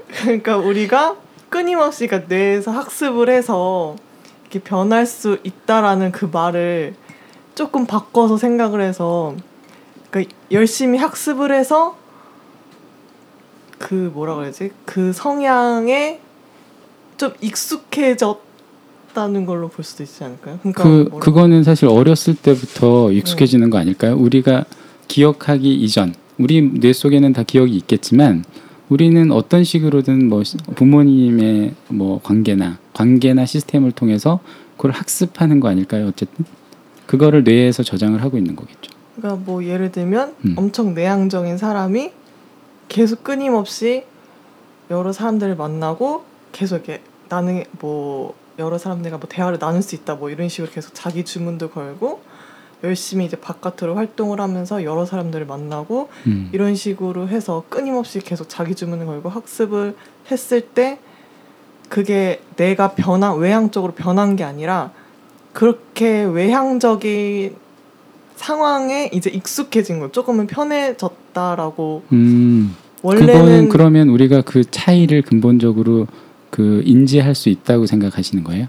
Speaker 6: 그러니까 우리가 끊임없이 그러니까 뇌에서 학습을 해서 이렇게 변할 수 있다라는 그 말을 조금 바꿔서 생각을 해서 그러니까 열심히 학습을 해서 그 뭐라 그러지? 그 성향에 좀 익숙해졌 다는 걸로 볼 수도 있지 않을까요? 그러니까
Speaker 1: 그
Speaker 6: 뭐라
Speaker 1: 그거는 사실 어렸을 때부터 익숙해지는 거 아닐까요? 우리가 기억하기 이전 우리 뇌 속에는 다 기억이 있겠지만 우리는 어떤 식으로든 뭐 시- 부모님의 뭐 관계나 관계나 시스템을 통해서 그걸 학습하는 거 아닐까요? 어쨌든 그거를 뇌에서 저장을 하고 있는 거겠죠.
Speaker 6: 그러니까 뭐 예를 들면
Speaker 1: 음.
Speaker 6: 엄청 내향적인 사람이 계속 끊임없이 여러 사람들을 만나고 계속 이렇게 나는 뭐 여러 사람들과 뭐 대화를 나눌 수 있다 뭐 이런 식으로 계속 자기 주문도 걸고 열심히 이제 바깥으로 활동을 하면서 여러 사람들을 만나고
Speaker 1: 음.
Speaker 6: 이런 식으로 해서 끊임없이 계속 자기 주문을 걸고 학습을 했을 때 그게 내가 변한 외향적으로 변한 게 아니라 그렇게 외향적인 상황에 이제 익숙해진 거 조금은 편해졌다라고
Speaker 1: 음.
Speaker 6: 원래는
Speaker 1: 그거는 그러면 우리가 그 차이를 근본적으로 그 인지할 수 있다고 생각하시는 거예요?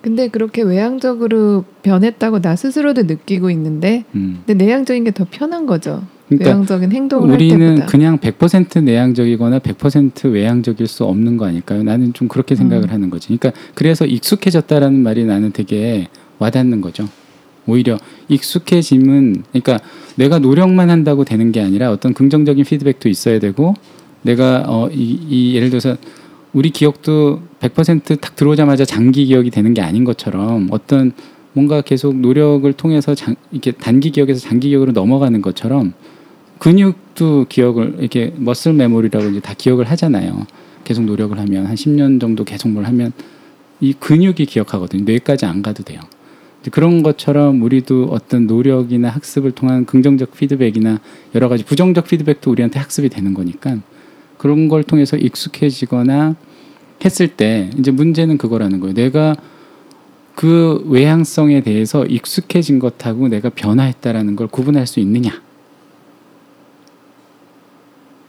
Speaker 5: 근데 그렇게 외향적으로 변했다고 나 스스로도 느끼고 있는데
Speaker 1: 음.
Speaker 5: 근데 내향적인 게 더 편한 거죠.
Speaker 1: 그러니까
Speaker 5: 외향적인 행동을 할
Speaker 1: 우리는. 그냥 100% 내향적이거나 100% 외향적일 수 없는 거 아닐까요? 나는 좀 그렇게 생각을
Speaker 5: 음.
Speaker 1: 하는 거지. 그러니까 그래서 익숙해졌다라는 말이 나는 되게 와닿는 거죠. 오히려 익숙해짐은 그러니까 내가 노력만 한다고 되는 게 아니라 어떤 긍정적인 피드백도 있어야 되고 내가 어, 이, 이 예를 들어서 우리 기억도 100%딱 들어오자마자 장기 기억이 되는 게 아닌 것처럼 어떤 뭔가 계속 노력을 통해서 장, 이렇게 단기 기억에서 장기 기억으로 넘어가는 것처럼 근육도 기억을 이렇게 머슬 메모리라고 이제 다 기억을 하잖아요. 계속 노력을 하면 한 10년 정도 계속 뭘 하면 이 근육이 기억하거든요. 뇌까지 안 가도 돼요. 그런 것처럼 우리도 어떤 노력이나 학습을 통한 긍정적 피드백이나 여러 가지 부정적 피드백도 우리한테 학습이 되는 거니까 그런 걸 통해서 익숙해지거나 했을 때 이제 문제는 그거라는 거예요. 내가 그 외향성에 대해서 익숙해진 것하고 내가 변화했다라는 걸 구분할 수 있느냐?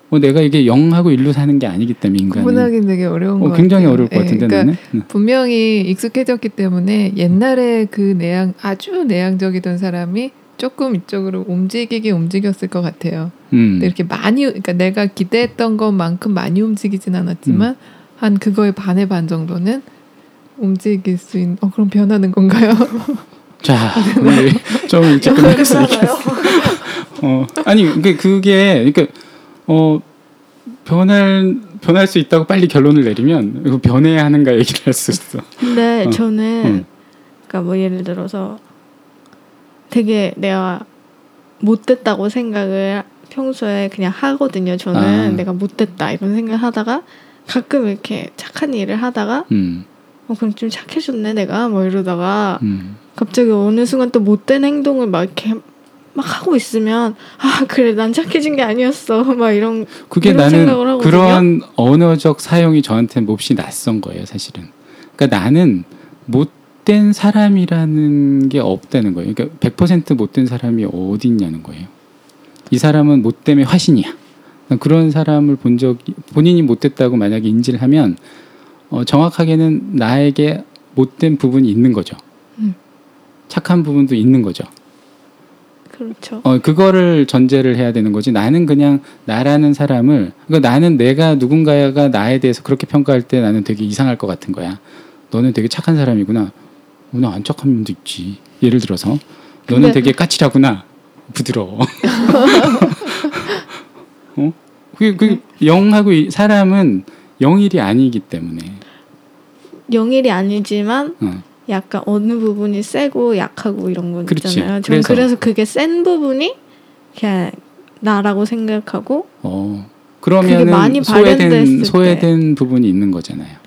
Speaker 1: 뭐 내가 이게 0하고 1로 사는 게 아니기 때문에 인간은
Speaker 5: 구분하기 되게 어려운
Speaker 1: 어,
Speaker 5: 것
Speaker 1: 굉장히
Speaker 5: 같아요.
Speaker 1: 어려울 것
Speaker 5: 예,
Speaker 1: 같은데
Speaker 5: 그러니까
Speaker 1: 나는. 응.
Speaker 5: 분명히 익숙해졌기 때문에 옛날에 그 내향 아주 내향적이던 사람이 조금 이쪽으로 움직이게 움직였을 것 같아요.
Speaker 1: 음.
Speaker 5: 근데 이렇게 많이 그러니까 내가 기대했던 것만큼 많이 움직이진 않았지만 한 그거의 반의 반 정도는 움직일 수 있는 어 그럼 변하는 건가요?
Speaker 1: 자, 우리 좀 끝났으니까.
Speaker 6: 그러잖아요.
Speaker 1: 어, 아니 그게 그게 그러니까 어 변할 변할 수 있다고 빨리 결론을 내리면 이거 변해야 하는가 얘기를 할 수 있어.
Speaker 3: 근데
Speaker 1: 어.
Speaker 3: 저는
Speaker 1: 음.
Speaker 3: 그러니까 뭐 예를 들어서 되게 내가 못됐다고 생각을 평소에 그냥 하거든요. 저는
Speaker 1: 아.
Speaker 3: 내가 못됐다 이런 생각을 하다가 가끔 이렇게 착한 일을 하다가
Speaker 1: 음,
Speaker 3: 어 그럼 좀 착해졌네 내가 뭐 이러다가
Speaker 1: 음.
Speaker 3: 갑자기 어느 순간 또 못된 행동을 막 이렇게 막 하고 있으면 아 그래 난 착해진 게 아니었어 막 이런
Speaker 1: 그게
Speaker 3: 이런 생각을
Speaker 1: 나는. 그런 언어적 사용이 저한테 몹시 낯선 거예요, 사실은. 그러니까 나는 못 된 사람이라는 게 없다는 거예요. 그러니까 100% 못된 사람이 어디 있냐는 거예요. 이 사람은 못됨의 화신이야. 그런 사람을 본 적이 본인이 못됐다고 만약에 인지를 하면 어, 정확하게는 나에게 못된 부분이 있는 거죠.
Speaker 3: 음.
Speaker 1: 착한 부분도 있는 거죠.
Speaker 3: 그렇죠.
Speaker 1: 어 그거를 전제를 해야 되는 거지. 나는 그냥 나라는 사람을 그러니까 나는 내가 누군가가 나에 대해서 그렇게 평가할 때 나는 되게 이상할 것 같은 거야. 너는 되게 착한 사람이구나. 오늘 안 착한 면도 있지. 예를 들어서 너는 되게 까칠하구나. 부드러워. 어? 그게 그 영하고 이 사람은 영일이 아니기 때문에.
Speaker 3: 영일이 아니지만
Speaker 1: 어.
Speaker 3: 약간 어느 부분이 세고 약하고 이런 건
Speaker 1: 그렇지.
Speaker 3: 있잖아요. 저는
Speaker 1: 그래서-
Speaker 3: 그래서, 그게 센 부분이 그냥 나라고 생각하고
Speaker 1: 어.
Speaker 3: 많이 발현됐을
Speaker 1: 소외된
Speaker 3: 때.
Speaker 1: 소외된 부분이 있는 거잖아요.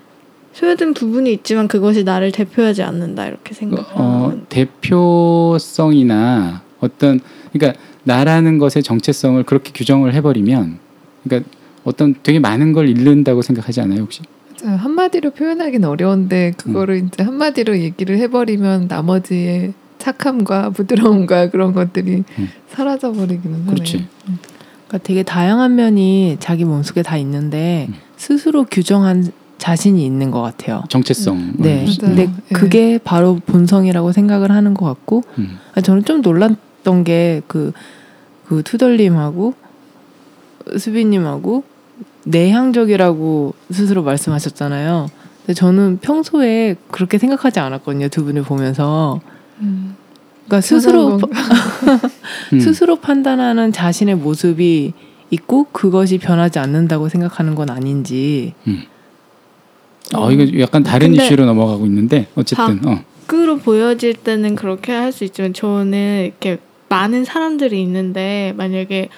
Speaker 3: 소외된 부분이 있지만 그것이 나를 대표하지 않는다 이렇게 생각하는
Speaker 1: 어, 대표성이나 어떤 그러니까 나라는 것의 정체성을 그렇게 규정을 해버리면 그러니까 어떤 되게 많은 걸 잃는다고 생각하지 않아요 혹시?
Speaker 5: 자, 한마디로 표현하기는 어려운데 그거를
Speaker 1: 음.
Speaker 5: 이제 한마디로 얘기를 해버리면 나머지의 착함과 부드러움과 그런 것들이
Speaker 1: 음.
Speaker 5: 사라져 버리기는 하네요.
Speaker 1: 그렇지.
Speaker 2: 그러니까 되게 다양한 면이 자기 몸속에 다 있는데
Speaker 1: 음.
Speaker 2: 스스로 규정한 자신이 있는 것 같아요.
Speaker 1: 정체성.
Speaker 2: 네.
Speaker 5: 맞아요.
Speaker 2: 근데
Speaker 5: 예.
Speaker 2: 그게 바로 본성이라고 생각을 하는 것 같고
Speaker 1: 음.
Speaker 2: 아, 저는 좀 놀랐던 게 그 그 투덜님하고 수빈님하고 내향적이라고 스스로 말씀하셨잖아요. 근데 저는 평소에 그렇게 생각하지 않았거든요. 두 분을 보면서.
Speaker 5: 음.
Speaker 2: 그러니까 스스로
Speaker 1: 음.
Speaker 2: 스스로 판단하는 자신의 모습이 있고 그것이 변하지 않는다고 생각하는 건 아닌지.
Speaker 1: 어 이거 약간 다른 이슈로 넘어가고 있는데 어쨌든 어.
Speaker 3: 밖으로 보여질 때는 그렇게 할 수 있지만 저는 이렇게 많은 사람들이 있는데 만약에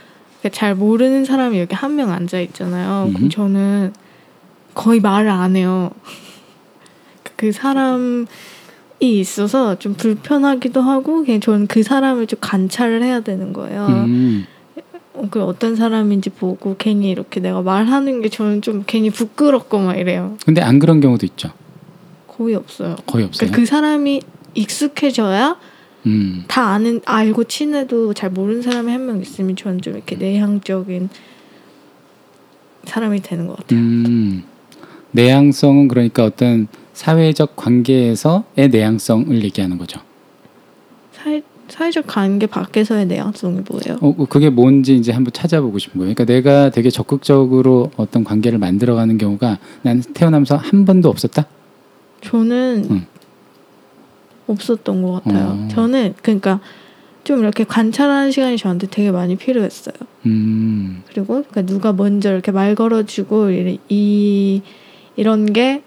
Speaker 3: 잘 모르는 사람이 여기 한 명 앉아 있잖아요.
Speaker 1: 음.
Speaker 3: 그럼 저는 거의 말을 안 해요. 그 사람이 있어서 좀 불편하기도 하고 그냥 저는 그 사람을 좀 관찰을 해야 되는 거예요.
Speaker 1: 음.
Speaker 3: 어, 그 어떤 사람인지 보고 괜히 이렇게 내가 말하는 게 저는 좀 괜히 부끄럽고 막 이래요.
Speaker 1: 근데 안 그런 경우도 있죠.
Speaker 3: 거의 없어요.
Speaker 1: 거의 없어요.
Speaker 3: 그러니까 그 사람이 익숙해져야
Speaker 1: 음.
Speaker 3: 다 아는 알고 친해도 잘 모르는 사람이 한 명 있으면 저는 좀 이렇게 내향적인 사람이 되는 것 같아요.
Speaker 1: 음. 내향성은 그러니까 어떤 사회적 관계에서의 내향성을 얘기하는 거죠.
Speaker 3: 사회, 사회적 관계 밖에서의 내향성이 뭐예요?
Speaker 1: 어, 그게 뭔지 이제 한번 찾아보고 싶은 거예요. 그러니까 내가 되게 적극적으로 어떤 관계를 만들어가는 경우가 난 태어나면서 한 번도 없었다.
Speaker 3: 저는
Speaker 1: 음.
Speaker 3: 없었던 것 같아요.
Speaker 1: 어.
Speaker 3: 저는 그러니까 좀 이렇게 관찰하는 시간이 저한테 되게 많이 필요했어요.
Speaker 1: 음.
Speaker 3: 그리고 그러니까 누가 먼저 이렇게 말 걸어주고 이, 이 이런 게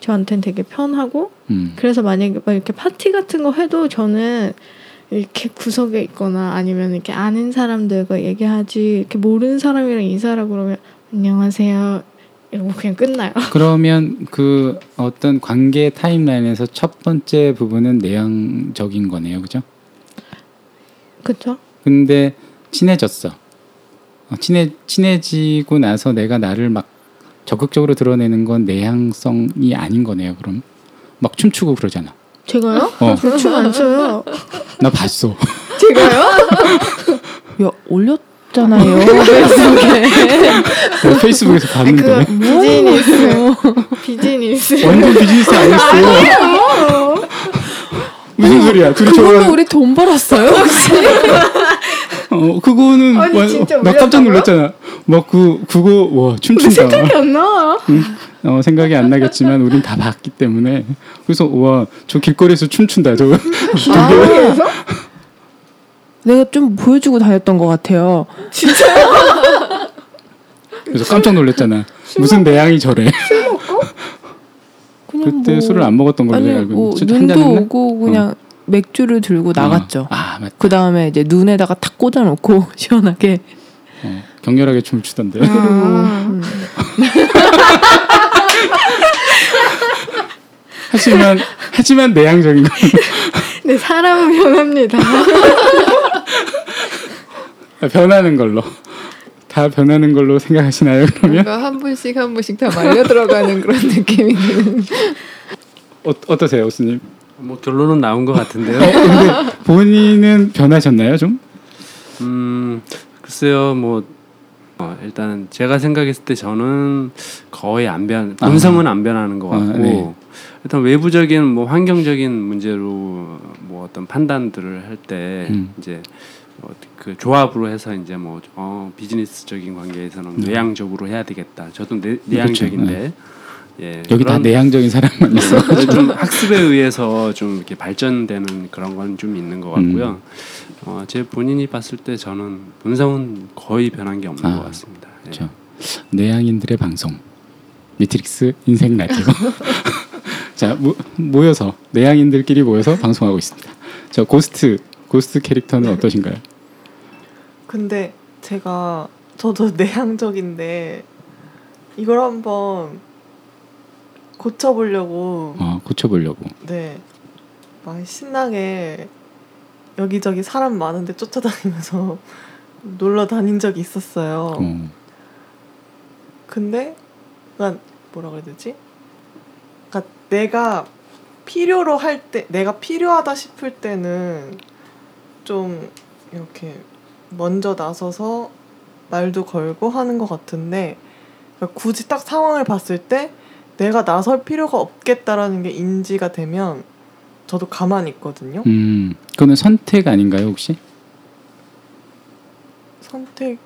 Speaker 3: 저한테는 되게 편하고
Speaker 1: 음.
Speaker 3: 그래서 만약에 막 이렇게 파티 같은 거 해도 저는 이렇게 구석에 있거나 아니면 이렇게 아는 사람들과 얘기하지 이렇게 모르는 사람이랑 인사하라 그러면 안녕하세요 이러고 그냥 끝나요.
Speaker 1: 그러면 그 어떤 관계 타임라인에서 첫 번째 부분은 내향적인 거네요, 그죠?
Speaker 3: 그렇죠?
Speaker 1: 근데 친해졌어. 어, 친해 친해지고 나서 내가 나를 막 적극적으로 드러내는 건 내향성이 아닌 거네요. 그럼 막 춤추고 그러잖아.
Speaker 3: 제가요?
Speaker 1: 어,
Speaker 3: 춤안 춰요.
Speaker 1: 나 봤어.
Speaker 3: 제가요?
Speaker 2: 야 올렸 잖아요. 페이스북에.
Speaker 1: 어, 페이스북에서 봤는데
Speaker 3: 그 비즈니스 비즈니스
Speaker 1: 완전 비즈니스 아니었어. 무슨 소리야? 둘이
Speaker 2: 그걸로
Speaker 1: 좋아하는
Speaker 2: 우리 돈 벌었어요? 혹시?
Speaker 1: 어 그거는
Speaker 3: 아니,
Speaker 1: 와-
Speaker 3: 진짜
Speaker 1: 나 깜짝? 놀랐잖아. 막그 그거 와 춤춘다.
Speaker 3: 생각이 안 나.
Speaker 1: 어, 생각이 안 나겠지만 우린 다 봤기 때문에. 그래서 와 저 길거리에서 춤춘다 저거
Speaker 2: 내가 좀 보여주고 다녔던 것 같아요.
Speaker 1: 그래서 깜짝 놀랐잖아. 무슨 내향이 저래.
Speaker 2: 그냥
Speaker 1: 그때
Speaker 2: 뭐,
Speaker 1: 술을 안 먹었던 걸로
Speaker 2: 아니
Speaker 1: 알고
Speaker 2: 뭐 눈도? 오고 그냥 맥주를 들고 나갔죠.
Speaker 1: 어. 아
Speaker 2: 그 다음에 이제 눈에다가 탁 꽂아놓고 시원하게.
Speaker 1: 어, 격렬하게 춤을 추던데
Speaker 2: 그리고
Speaker 3: 아.
Speaker 2: 음,
Speaker 1: 하지만 하지만 내향적인 거
Speaker 3: 네 사람은 변합니다.
Speaker 1: 변하는 걸로 다 변하는 걸로 생각하시나요 그러면
Speaker 5: 뭔가 한 분씩 한 분씩 다 말려 들어가는 그런 느낌이.
Speaker 1: 어, 어떠세요 오스님
Speaker 4: 뭐 결론은 나온 것 같은데요.
Speaker 1: 근데 본인은 변하셨나요 좀
Speaker 4: 음 글쎄요 뭐 어, 일단 제가 생각했을 때 저는 거의 안 변,
Speaker 1: 아.
Speaker 4: 본성은 안 변하는 것 같고
Speaker 1: 아, 네.
Speaker 4: 일단 외부적인 뭐 환경적인 문제로 뭐 어떤 판단들을 할때
Speaker 1: 음.
Speaker 4: 이제 뭐그 조합으로 해서 이제 뭐 어, 비즈니스적인 관계에서는
Speaker 1: 네.
Speaker 4: 내향적으로 해야 되겠다. 저도 내,
Speaker 1: 그렇죠.
Speaker 4: 내향적인데 예,
Speaker 1: 여기 다 내향적인 사람만 있어
Speaker 4: 그래서 좀 학습에 의해서 좀 이렇게 발전되는 그런 건 좀 있는 것 같고요. 어, 제 본인이 봤을 때 저는 본성은 거의 변한 게 없는
Speaker 1: 아,
Speaker 4: 것 같습니다. 예.
Speaker 1: 그렇죠. 내향인들의 방송 미트릭스 인생 라디오 자 모, 모여서 내향인들끼리 모여서 방송하고 있습니다 저 고스트 고스트 캐릭터는 어떠신가요?
Speaker 6: 근데 제가 저도 내향적인데 이걸 한번 고쳐보려고
Speaker 1: 어, 고쳐보려고
Speaker 6: 네. 막 신나게 여기저기 사람 많은데 쫓아다니면서 놀러 다닌 적이 있었어요.
Speaker 1: 어,
Speaker 6: 근데 난 뭐라 그래야 되지? 그러니까 내가 필요로 할 때 내가 필요하다 싶을 때는 좀 이렇게 먼저 나서서 말도 걸고 하는 것 같은데 그러니까 굳이 딱 상황을 봤을 때 내가 나설 필요가 없겠다라는 게 인지가 되면 저도 가만히 있거든요.
Speaker 1: 음, 그거는 선택 아닌가요 혹시?
Speaker 6: 선택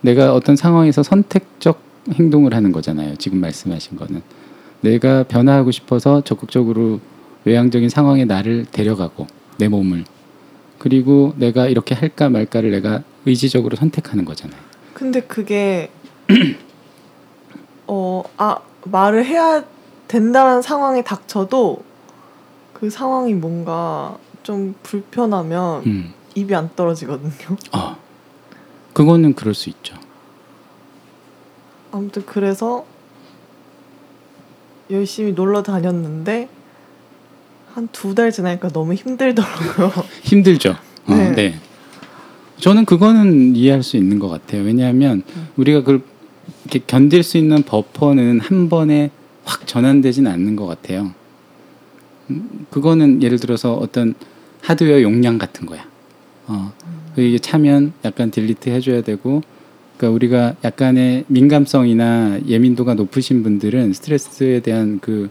Speaker 1: 내가 어떤 상황에서 선택적 행동을 하는 거잖아요. 지금 말씀하신 거는 내가 변화하고 싶어서 적극적으로 외향적인 상황에 나를 데려가고 내 몸을 그리고 내가 이렇게 할까 말까를 내가 의지적으로 선택하는 거잖아요.
Speaker 6: 근데 그게 어 아 말을 해야 된다는 상황이 닥쳐도 그 상황이 뭔가 좀 불편하면
Speaker 1: 음,
Speaker 6: 입이 안 떨어지거든요.
Speaker 1: 어, 그거는 그럴 수 있죠.
Speaker 6: 아무튼 그래서 열심히 놀러 다녔는데 한 두 달 지나니까 너무 힘들더라고요.
Speaker 1: 힘들죠. 어,
Speaker 6: 네.
Speaker 1: 네. 저는 그거는 이해할 수 있는 것 같아요. 왜냐하면 우리가 그걸 이렇게 견딜 수 있는 버퍼는 한 번에 확 전환되지는 않는 것 같아요. 음, 그거는 예를 들어서 어떤 하드웨어 용량 같은 거야. 어, 이게 차면 약간 딜리트 해줘야 되고, 그러니까 우리가 약간의 민감성이나 예민도가 높으신 분들은 스트레스에 대한 그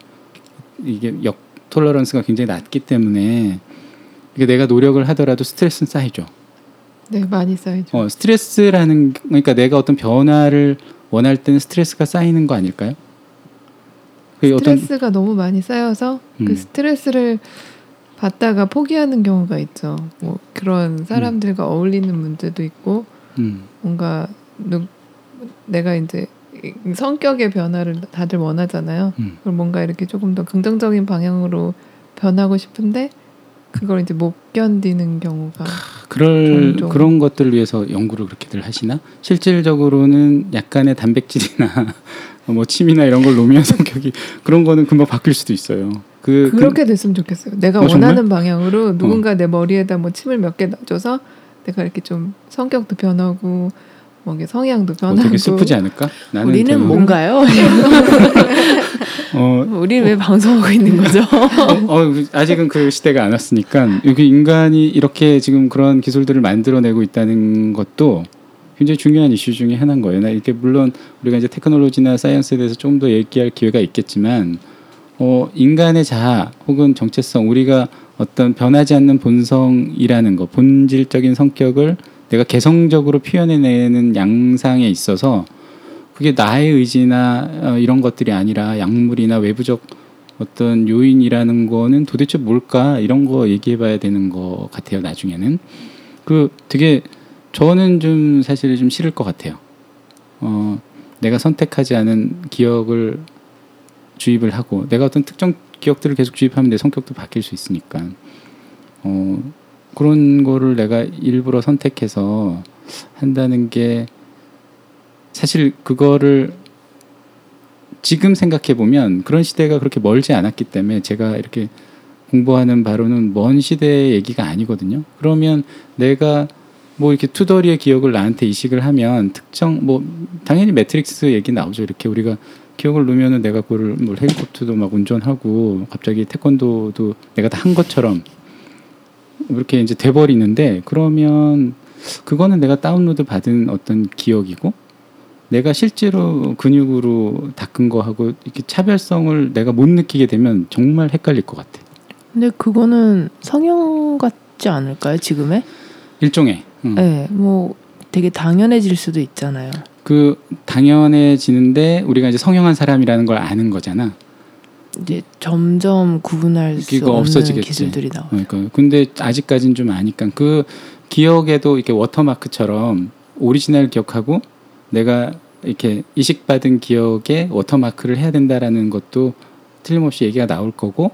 Speaker 1: 이게 역 톨러런스가 굉장히 낮기 때문에 이게 내가 노력을 하더라도 스트레스는 쌓이죠.
Speaker 5: 네, 많이 쌓이죠.
Speaker 1: 어, 스트레스라는 그러니까 내가 어떤 변화를 원할 때는 스트레스가 쌓이는 거 아닐까요? 그 어떤
Speaker 5: 스트레스가 너무 많이 쌓여서
Speaker 1: 음.
Speaker 5: 그 스트레스를 받다가 포기하는 경우가 있죠. 뭐 그런 사람들과 어울리는 분들도 있고
Speaker 1: 음,
Speaker 5: 뭔가 누, 내가 이제 이 성격의 변화를 다들 원하잖아요.
Speaker 1: 음.
Speaker 5: 그걸 뭔가 이렇게 조금 더 긍정적인 방향으로 변하고 싶은데 그걸 이제 못 견디는 경우가
Speaker 1: 그럴
Speaker 5: 종종.
Speaker 1: 그런 것들을 위해서 연구를 그렇게들 하시나? 실질적으로는 약간의 단백질이나 뭐 침이나 이런 걸 놓으면 성격이 그런 거는 금방 바뀔 수도 있어요. 그
Speaker 5: 그렇게 됐으면 좋겠어요. 내가
Speaker 1: 어?
Speaker 5: 원하는 방향으로 누군가 내 머리에다 뭐 침을 몇개 놔줘서 내가 이렇게 좀 성격도 변하고 뭐 이게 성향도
Speaker 1: 그, 어,
Speaker 5: 변하고
Speaker 1: 되게 슬프지 않을까? 나는
Speaker 2: 우리는
Speaker 1: 되게-
Speaker 2: 뭔가요?
Speaker 1: 어,
Speaker 2: 우리는 왜 방송하고 있는 거죠?
Speaker 1: 어, 아직은 그 시대가 안 왔으니까 여기 인간이 이렇게 지금 그런 기술들을 만들어내고 있다는 것도 굉장히 중요한 이슈 중에 하나인 거예요. 나 이렇게 물론 우리가 이제 테크놀로지나 사이언스에 대해서 좀 더 얘기할 기회가 있겠지만 어, 인간의 자아 혹은 정체성 우리가 어떤 변하지 않는 본성이라는 거, 본질적인 성격을 내가 개성적으로 표현해내는 양상에 있어서 그게 나의 의지나 어, 이런 것들이 아니라 약물이나 외부적 어떤 요인이라는 거는 도대체 뭘까? 이런 거 얘기해 봐야 되는 것 같아요 나중에는. 그 되게 저는 좀 사실 좀 싫을 것 같아요. 어 내가 선택하지 않은 기억을 주입을 하고 내가 어떤 특정 기억들을 계속 주입하면 내 성격도 바뀔 수 있으니까. 어 그런 거를 내가 일부러 선택해서 한다는 게 사실 그거를 지금 생각해 보면 그런 시대가 그렇게 멀지 않았기 때문에 제가 이렇게 공부하는 바로는 먼 시대의 얘기가 아니거든요. 그러면 내가 뭐 이렇게 투덜이의 기억을 나한테 이식을 하면 특정 뭐 당연히 매트릭스 얘기 나오죠. 이렇게 우리가 기억을 놓으면은 내가 그거를 뭐 헬리콥터도 막 운전하고 갑자기 태권도도 내가 다 한 것처럼 이렇게 이제 돼버리는데 그러면 그거는 내가 다운로드 받은 어떤 기억이고 내가 실제로 근육으로 닦은 거하고 이렇게 차별성을 내가 못 느끼게 되면 정말 헷갈릴 것 같아.
Speaker 2: 근데 그거는 성형 같지 않을까요? 지금의?
Speaker 1: 일종의 음.
Speaker 2: 네, 뭐 되게 당연해질 수도 있잖아요.
Speaker 1: 그 당연해지는데 우리가 이제 성형한 사람이라는 걸 아는 거잖아.
Speaker 2: 이제 점점 구분할 수 없는
Speaker 1: 없어지겠지.
Speaker 2: 기술들이 나와.
Speaker 1: 그러니까 근데 아직까지는 좀 아니까 그 기억에도 이렇게 watermark처럼 오리지널 기억하고 내가 이렇게 이식받은 기억에 watermark를 해야 된다라는 것도 틀림없이 얘기가 나올 거고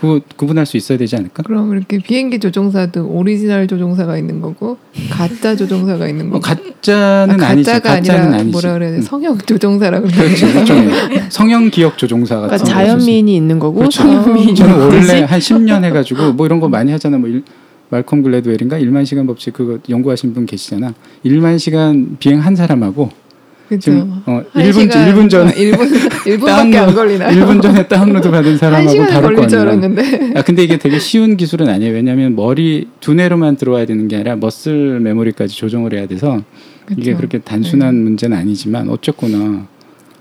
Speaker 1: 그 구분할 수 있어야 되지 않을까?
Speaker 5: 그럼 이렇게 비행기 조종사도 오리지널 조종사가 있는 거고 가짜 조종사가 있는
Speaker 1: 뭐
Speaker 5: 거고
Speaker 1: 가짜는
Speaker 5: 아,
Speaker 1: 아니지.
Speaker 5: 가짜가
Speaker 1: 가짜는
Speaker 5: 아니라
Speaker 1: 아니지.
Speaker 5: 뭐라 그래야 돼
Speaker 1: 음.
Speaker 5: 성형 조종사라고. 되나?
Speaker 1: 일종의 성형 기억 조종사 같은
Speaker 2: 그러니까
Speaker 1: 거
Speaker 2: 자연미인이 있는 거고
Speaker 1: 그렇죠. 저는 원래. 한 10년 해가지고 뭐 이런 거 많이 하잖아. 뭐 일, 말콤 글래드웰인가 1만 시간 법칙 그거 연구하신 분 계시잖아. 1만 시간 비행 한 사람하고
Speaker 5: 그죠.
Speaker 1: 지금 어,
Speaker 5: 한
Speaker 1: 1분
Speaker 5: 시간,
Speaker 1: 1분 전에
Speaker 5: 1분 1분밖에 안 걸리나요?
Speaker 1: 1분 전에 다운로드 받은
Speaker 5: 한
Speaker 1: 사람하고 다를 거.
Speaker 5: 알았는데.
Speaker 1: 아 근데 이게 되게 쉬운 기술은 아니에요. 왜냐하면 머리 두뇌로만 들어와야 되는 게 아니라 머슬 메모리까지 조정을 해야 돼서 이게
Speaker 5: 그쵸.
Speaker 1: 그렇게 단순한
Speaker 5: 네.
Speaker 1: 문제는 아니지만 어쨌거나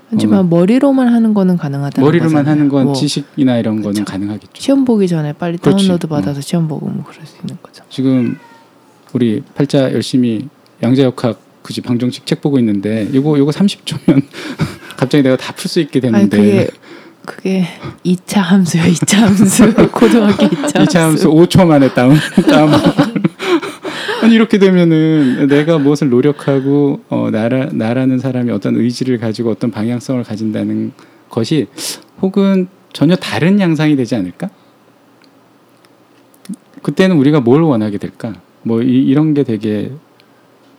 Speaker 2: 하지만 머리로만 하는 거는 가능하다는
Speaker 1: 머리로만
Speaker 2: 거잖아요.
Speaker 1: 하는 건
Speaker 2: 뭐
Speaker 1: 지식이나 이런 거는
Speaker 2: 그쵸.
Speaker 1: 가능하겠죠.
Speaker 2: 시험 보기 전에 빨리
Speaker 1: 그렇지.
Speaker 2: 다운로드 받아서 시험 보고 뭐 그럴 수 있는 거죠.
Speaker 1: 지금 우리 팔자 열심히 양자역학 그지 방정식 책 보고 있는데 이거 이거 30초면 갑자기 내가 다 풀 수 있게 되는데
Speaker 2: 그게 그게 2차 함수요. 2차 함수. 고등학교 2차 함수.
Speaker 1: 2차 함수 5초 만에 다운 다운 아니 이렇게 되면은 내가 무엇을 노력하고 어, 나라 나라는 사람이 어떤 의지를 가지고 어떤 방향성을 가진다는 것이 혹은 전혀 다른 양상이 되지 않을까? 그때는 우리가 뭘 원하게 될까? 뭐 이, 이런 게 되게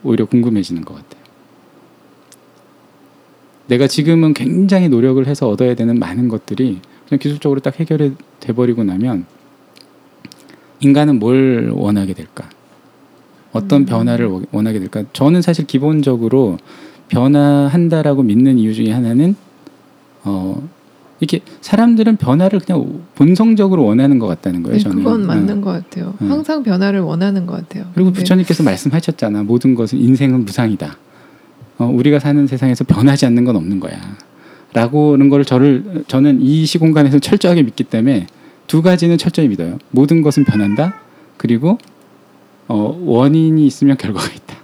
Speaker 1: 오히려 궁금해지는 것 같아요. 내가 지금은 굉장히 노력을 해서 얻어야 되는 많은 것들이 그냥 기술적으로 딱 해결이 돼버리고 나면 인간은 뭘 원하게 될까? 어떤 변화를 워- 원하게 될까? 저는 사실 기본적으로 변화한다라고 믿는 이유 중에 하나는 어 이렇게 사람들은 변화를 그냥 본성적으로 원하는 것 같다는 거예요.
Speaker 5: 네,
Speaker 1: 저는
Speaker 5: 그건
Speaker 1: 어.
Speaker 5: 맞는 것 같아요.
Speaker 1: 응.
Speaker 5: 항상 변화를 원하는 것 같아요.
Speaker 1: 그리고
Speaker 5: 근데
Speaker 1: 부처님께서 말씀하셨잖아. 모든 것은 인생은 무상이다. 어, 우리가 사는 세상에서 변하지 않는 건 없는 거야. 라고는 걸 저를 저는 이 시공간에서 철저하게 믿기 때문에 두 가지는 철저히 믿어요. 모든 것은 변한다. 그리고 어, 원인이 있으면 결과가 있다.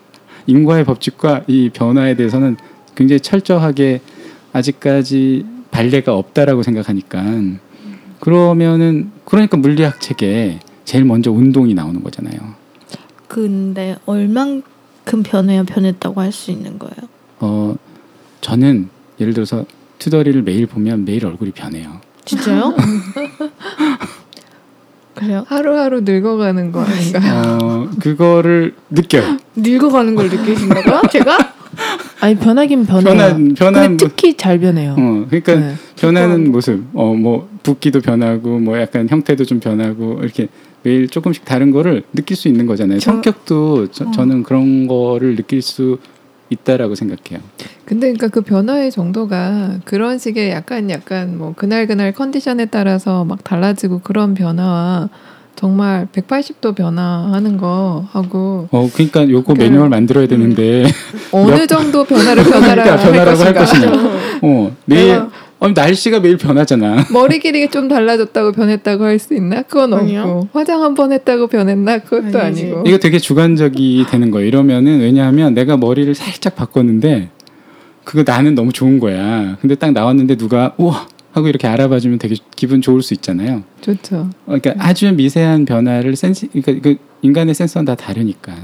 Speaker 1: 인과의 법칙과 이 변화에 대해서는 굉장히 철저하게 아직까지 발레가 없다라고 생각하니까 그러면은 그러니까 물리학 책에 제일 먼저 운동이 나오는 거잖아요.
Speaker 3: 근데 얼만큼 변해야 변했다고 할 수 있는 거예요?
Speaker 1: 어 저는 예를 들어서 투더리를 매일 보면 매일 얼굴이 변해요.
Speaker 3: 진짜요? 그래요?
Speaker 5: 하루하루 늙어가는 거 아닌가요?
Speaker 1: 어 그거를 느껴요.
Speaker 3: 늙어가는 걸 느끼신다고요? 제가?
Speaker 2: 아니 변하긴 변해요.
Speaker 1: 변한 변한
Speaker 2: 특히 잘 변해요.
Speaker 1: 어 그러니까
Speaker 2: 네.
Speaker 1: 변하는 모습 어 뭐 붓기도 변하고 뭐 약간 형태도 좀 변하고 이렇게 매일 조금씩 다른 거를 느낄 수 있는 거잖아요.
Speaker 3: 저-
Speaker 1: 성격도 저,
Speaker 3: 어.
Speaker 1: 저는 그런 거를 느낄 수 있다라고 생각해요.
Speaker 5: 근데 그러니까 그 변화의 정도가 그런 식의 약간 약간 뭐 그날 그날 컨디션에 따라서 막 달라지고 그런 변화와 정말 180도 변화하는 거 하고
Speaker 1: 어 그러니까 요거
Speaker 5: 그러니까-
Speaker 1: 매뉴얼 만들어야 되는데
Speaker 5: 어느 정도 변화를 변화라
Speaker 1: 그러니까 변화라고
Speaker 5: 할할 것인가.
Speaker 1: 어 매일
Speaker 5: 내가
Speaker 1: 어, 날씨가 매일 변하잖아.
Speaker 5: 머리 길이가 좀 달라졌다고 변했다고 할 수 있나? 그건
Speaker 3: 아니요.
Speaker 5: 없고 화장 한 번 했다고 변했나? 그것도
Speaker 3: 아니지.
Speaker 5: 아니고
Speaker 1: 이거 되게 주관적이 되는 거예요. 이러면은 왜냐하면 내가 머리를 살짝 바꿨는데 그거 나는 너무 좋은 거야. 근데 딱 나왔는데 누가 우와 하고 이렇게 알아봐주면 되게 기분 좋을 수 있잖아요.
Speaker 5: 좋죠.
Speaker 1: 어, 그러니까 아주 미세한 변화를 센시, 그러니까 그 인간의 센서는 다 다르니까.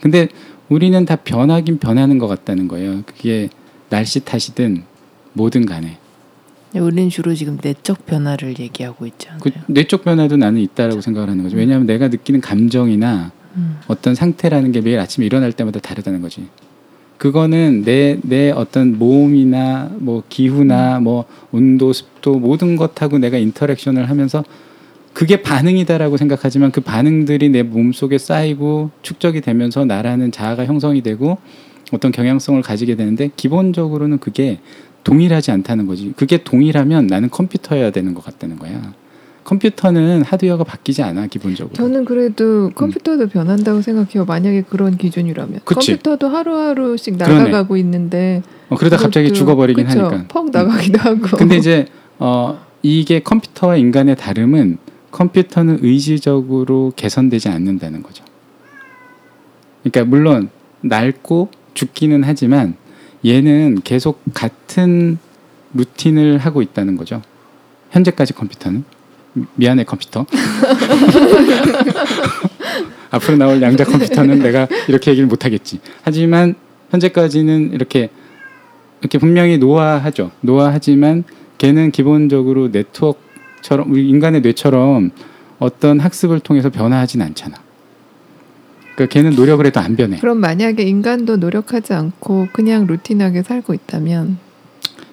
Speaker 1: 근데 우리는 다 변하긴 변하는 것 같다는 거예요. 그게 날씨 탓이든 뭐든 간에.
Speaker 2: 우리는 주로 지금 내적 변화를 얘기하고 있지 않아요.
Speaker 1: 그 뇌적 변화도 나는 있다라고 생각을 하는 거죠. 왜냐하면 내가 느끼는 감정이나
Speaker 2: 음.
Speaker 1: 어떤 상태라는 게 매일 아침에 일어날 때마다 다르다는 거지. 그거는 내, 내 어떤 몸이나 뭐 기후나 뭐 온도, 습도 모든 것하고 내가 인터랙션을 하면서 그게 반응이다라고 생각하지만 그 반응들이 내 몸속에 쌓이고 축적이 되면서 나라는 자아가 형성이 되고 어떤 경향성을 가지게 되는데 기본적으로는 그게 동일하지 않다는 거지. 그게 동일하면 나는 컴퓨터여야 되는 것 같다는 거야. 컴퓨터는 하드웨어가 바뀌지 않아 기본적으로.
Speaker 5: 저는 그래도 컴퓨터도 변한다고 생각해요. 만약에 그런 기준이라면
Speaker 1: 그치.
Speaker 5: 컴퓨터도 하루하루씩
Speaker 1: 그러네.
Speaker 5: 나가가고 있는데
Speaker 1: 어, 그러다 갑자기 죽어버리긴
Speaker 5: 그쵸.
Speaker 1: 하니까.
Speaker 5: 퍽 나가기도 하고.
Speaker 1: 근데 이제 어 이게 컴퓨터와 인간의 다름은 컴퓨터는 의지적으로 개선되지 않는다는 거죠. 그러니까 물론 낡고 죽기는 하지만 얘는 계속 같은 루틴을 하고 있다는 거죠. 현재까지 컴퓨터는 미- 미안해 컴퓨터. 앞으로 나올 양자 컴퓨터는 내가 이렇게 얘기를 못 하겠지. 하지만 현재까지는 이렇게 이렇게 분명히 노화하죠. 노화하지만 걔는 기본적으로 네트워크처럼 우리 인간의 뇌처럼 어떤 학습을 통해서 변화하진 않잖아. 그러니까 걔는 노력을 해도 안 변해.
Speaker 5: 그럼 만약에 인간도 노력하지 않고 그냥 루틴하게 살고 있다면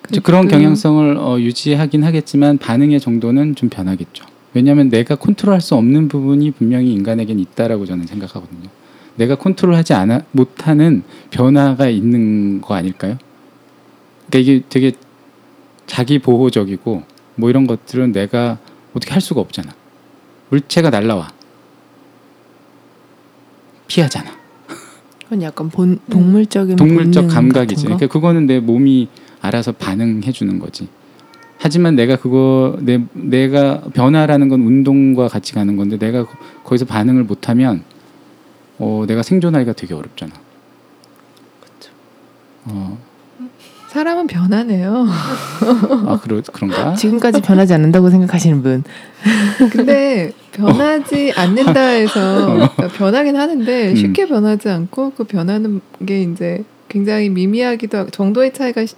Speaker 1: 이제 그런 경향성을 어, 유지하긴 하겠지만 반응의 정도는 좀 변하겠죠. 왜냐하면 내가 컨트롤할 수 없는 부분이 분명히 인간에겐 있다라고 저는 생각하거든요. 내가 컨트롤하지 않아 못하는 변화가 있는 거 아닐까요? 되게 되게 자기 보호적이고 뭐 이런 것들은 내가 어떻게 할 수가 없잖아. 물체가 날라와 피하잖아.
Speaker 2: 그건 약간 본 동물적인
Speaker 1: 동물적 감각이지. 그러니까 그거는 내 몸이 알아서 반응해 주는 거지. 하지만 내가 그거 내 내가 변화라는 건 운동과 같이 가는 건데 내가 거- 거기서 반응을 못 하면 어 내가 생존하기가 되게 어렵잖아. 어,
Speaker 5: 사람은 변하네요.
Speaker 1: 아 그러 그런가?
Speaker 2: 지금까지 변하지 않는다고 생각하시는 분
Speaker 5: 근데 변하지 않는다 해서 그러니까 변하긴 하는데
Speaker 1: 음.
Speaker 5: 쉽게 변하지 않고 그 변하는 게 이제 굉장히 미미하기도 하고 정도의 차이가 시-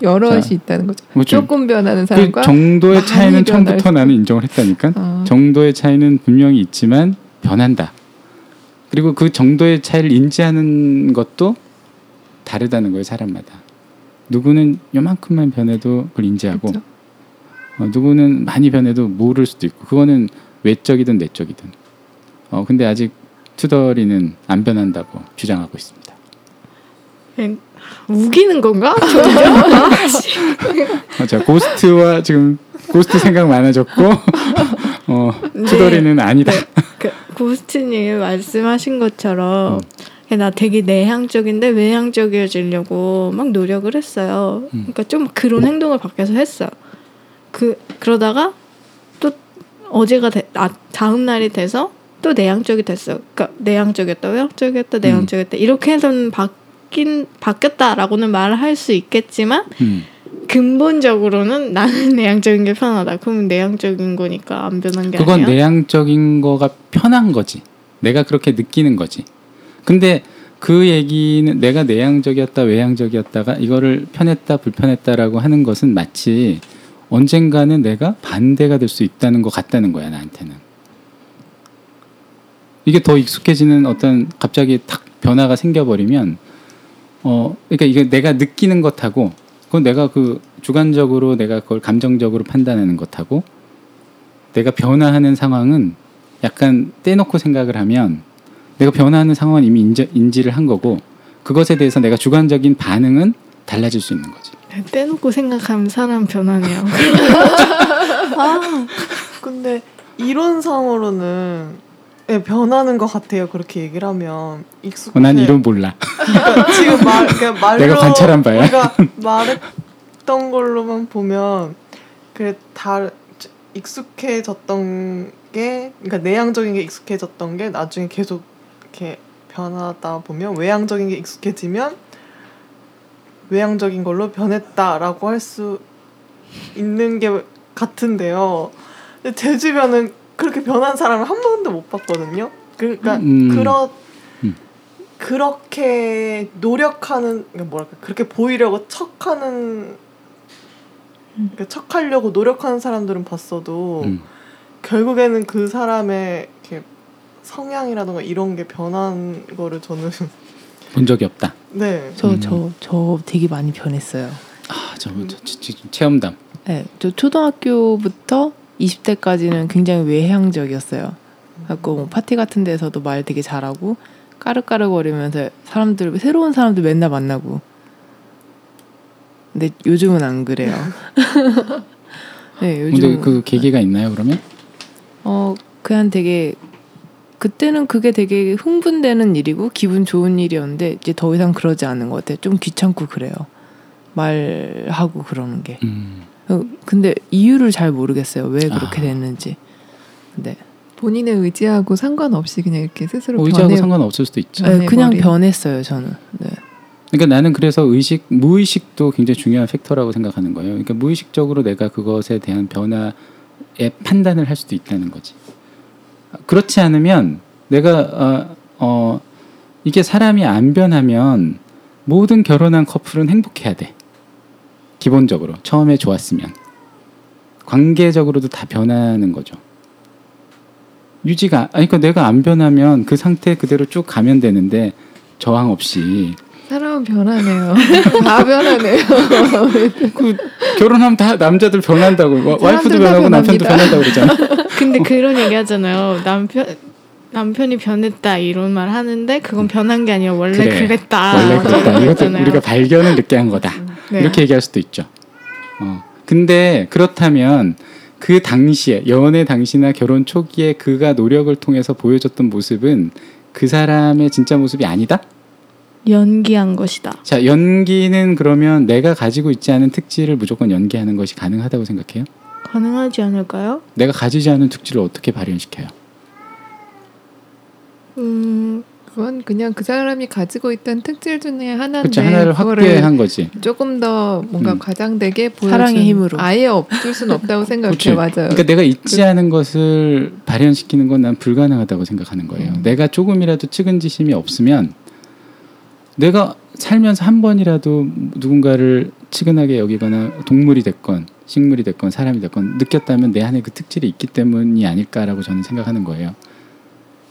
Speaker 5: 여럿이
Speaker 1: 자,
Speaker 5: 있다는 거죠.
Speaker 1: 뭐 좀-
Speaker 5: 조금 변하는
Speaker 1: 그
Speaker 5: 사람과
Speaker 1: 정도의
Speaker 5: 많이
Speaker 1: 차이는 처음부터 나는 인정을 했다니까.
Speaker 5: 어,
Speaker 1: 정도의 차이는 분명히 있지만 변한다. 그리고 그 정도의 차이를 인지하는 것도 다르다는 거예요 사람마다. 누구는 요만큼만 변해도 그걸 인지하고
Speaker 5: 그렇죠.
Speaker 1: 어, 누구는 많이 변해도 모를 수도 있고 그거는 외적이든 내적이든. 어 근데 아직 투덜이는 안 변한다고 주장하고 있습니다.
Speaker 3: 엥, 우기는 건가?
Speaker 1: 어, 자 고스트와 지금 고스트 생각 많아졌고 어
Speaker 3: 네.
Speaker 1: 투덜이는 아니다.
Speaker 3: 그 고스트님 말씀하신 것처럼
Speaker 1: 음.
Speaker 3: 나 되게 내향적인데 외향적이어지려고 막 노력을 했어요.
Speaker 1: 음.
Speaker 3: 그러니까 좀 그런 행동을 밖에서 했어요. 그 그러다가 또 어제가 돼, 아, 다음 날이 돼서 또 내향적이 됐어요. 그러니까 내향적이었다, 외향적이었다, 내향적이었다 이렇게 해서는 바뀐 바뀌었다라고는 말을 할 수 있겠지만
Speaker 1: 음.
Speaker 3: 근본적으로는 나는 내향적인 게 편하다. 그러면 내향적인 거니까 안 변한 게
Speaker 1: 그건
Speaker 3: 아니야.
Speaker 1: 내향적인 거가 편한 거지. 내가 그렇게 느끼는 거지. 근데 그 얘기는 내가 내향적이었다 외향적이었다가 이거를 편했다 불편했다라고 하는 것은 마치 언젠가는 내가 반대가 될 수 있다는 것 같다는 거야 나한테는. 이게 더 익숙해지는 어떤 갑자기 탁 변화가 생겨버리면 어 그러니까 이게 내가 느끼는 것하고 그건 내가 그 주관적으로 내가 그걸 감정적으로 판단하는 것하고 내가 변화하는 상황은 약간 떼놓고 생각을 하면 내가 변화하는 상황은 이미 인지, 인지를 한 거고 그것에 대해서 내가 주관적인 반응은 달라질 수 있는 거지.
Speaker 3: 떼놓고 생각하면 사람 변하네요.
Speaker 6: 아, 근데 이론상으로는 예, 변하는 것 같아요. 그렇게 얘기를 하면 익숙해.
Speaker 1: 어, 난 이론 몰라.
Speaker 6: 그러니까 지금 말, 그러니까 말로
Speaker 1: 내가 관찰한 바야.
Speaker 6: 우리가 말했던 걸로만 보면 그래 다 익숙해졌던 게 그러니까 내향적인 게 익숙해졌던 게 나중에 계속 이렇게 변하다 보면 외향적인 게 익숙해지면 외향적인 걸로 변했다라고 할 수 있는 게 같은데요. 근데 제 주변은 그렇게 변한 사람을 한 번도 못 봤거든요. 그러니까
Speaker 1: 음.
Speaker 6: 그런
Speaker 1: 음.
Speaker 6: 그렇게 노력하는 그러니까 뭐랄까 그렇게 보이려고 척하는 그러니까 척하려고 노력하는 사람들은 봤어도
Speaker 1: 음.
Speaker 6: 결국에는 그 사람의 이렇게 성향이라던가 이런 게 변한 거를 저는
Speaker 1: 본 적이 없다.
Speaker 2: 네저
Speaker 1: 음.
Speaker 2: 저저 되게 많이 변했어요.
Speaker 1: 아, 저, 저, 저, 저 체험담.
Speaker 2: 네, 저 초등학교부터 20대까지는 굉장히 외향적이었어요. 갖고 뭐 파티 같은 데서도 말 되게 잘하고 까르까르거리면서 사람들 새로운 사람들 맨날 만나고. 근데 요즘은 안 그래요. 네,
Speaker 1: 근데
Speaker 2: 요즘
Speaker 1: 그 계기가 있나요, 그러면?
Speaker 2: 어 그냥 되게 그때는 그게 되게 흥분되는 일이고 기분 좋은 일이었는데 이제 더 이상 그러지 않는 것 같아요. 좀 귀찮고 그래요. 말하고 그러는 게.
Speaker 1: 음.
Speaker 2: 어, 근데 이유를 잘 모르겠어요. 왜 그렇게
Speaker 1: 아.
Speaker 2: 됐는지. 네.
Speaker 5: 본인의 의지하고 상관없이 그냥 이렇게 스스로
Speaker 1: 뭐 의지하고
Speaker 5: 변해
Speaker 1: 상관없을 수도 있죠.
Speaker 2: 네, 그냥. 변했어요. 저는. 네.
Speaker 1: 그러니까 나는 그래서 의식, 무의식도 굉장히 중요한 팩터라고 생각하는 거예요. 그러니까 무의식적으로 내가 그것에 대한 변화에 판단을 할 수도 있다는 거지. 그렇지 않으면 내가 어, 어 이게 사람이 안 변하면 모든 결혼한 커플은 행복해야 돼. 기본적으로 처음에 좋았으면 관계적으로도 다 변하는 거죠. 유지가 아니 그러니까 내가 안 변하면 그 상태 그대로 쭉 가면 되는데 저항 없이
Speaker 5: 사람은 변하네요. 다 변하네요.
Speaker 1: 그 결혼하면 다 남자들 변한다고 와- 와이프도 변하고 남편도. 변한다고 그러잖아.
Speaker 3: 근데 그런 얘기 하잖아요. 남편 남편이 변했다 이런 말 하는데 그건 변한 게 아니라 원래
Speaker 1: 그래.
Speaker 3: 그랬다.
Speaker 1: 원래 그랬다. 이것도. 우리가 발견을 늦게 한 거다.
Speaker 3: 네.
Speaker 1: 이렇게 얘기할 수도 있죠. 어. 근데 그렇다면 그 당시에 연애 당시나 결혼 초기에 그가 노력을 통해서 보여줬던 모습은 그 사람의 진짜 모습이 아니다?
Speaker 3: 연기한 것이다.
Speaker 1: 자, 연기는 그러면 내가 가지고 있지 않은 특질을 무조건 연기하는 것이 가능하다고 생각해요?
Speaker 3: 가능하지 않을까요?
Speaker 1: 내가 가지지 않은 특질을 어떻게 발현시켜요?
Speaker 3: 음,
Speaker 5: 그건 그냥 그 사람이 가지고 있던 특질 중에 하나인데
Speaker 1: 그렇죠. 하나를 확대한 거지.
Speaker 5: 조금 더 뭔가
Speaker 1: 음.
Speaker 5: 과장되게 보여준
Speaker 2: 사랑의 힘으로.
Speaker 5: 아예 없을 수는 없다고 생각해요.
Speaker 1: 그치.
Speaker 5: 맞아요.
Speaker 1: 그러니까 내가 잊지 않은 것을 발현시키는 건 난 불가능하다고 생각하는 거예요.
Speaker 5: 음.
Speaker 1: 내가 조금이라도 측은지심이 없으면 내가 살면서 한 번이라도 누군가를 측은하게 여기거나 동물이 됐건 식물이 됐건 사람이 됐건 느꼈다면 내 안에 그 특질이 있기 때문이 아닐까라고 저는 생각하는 거예요.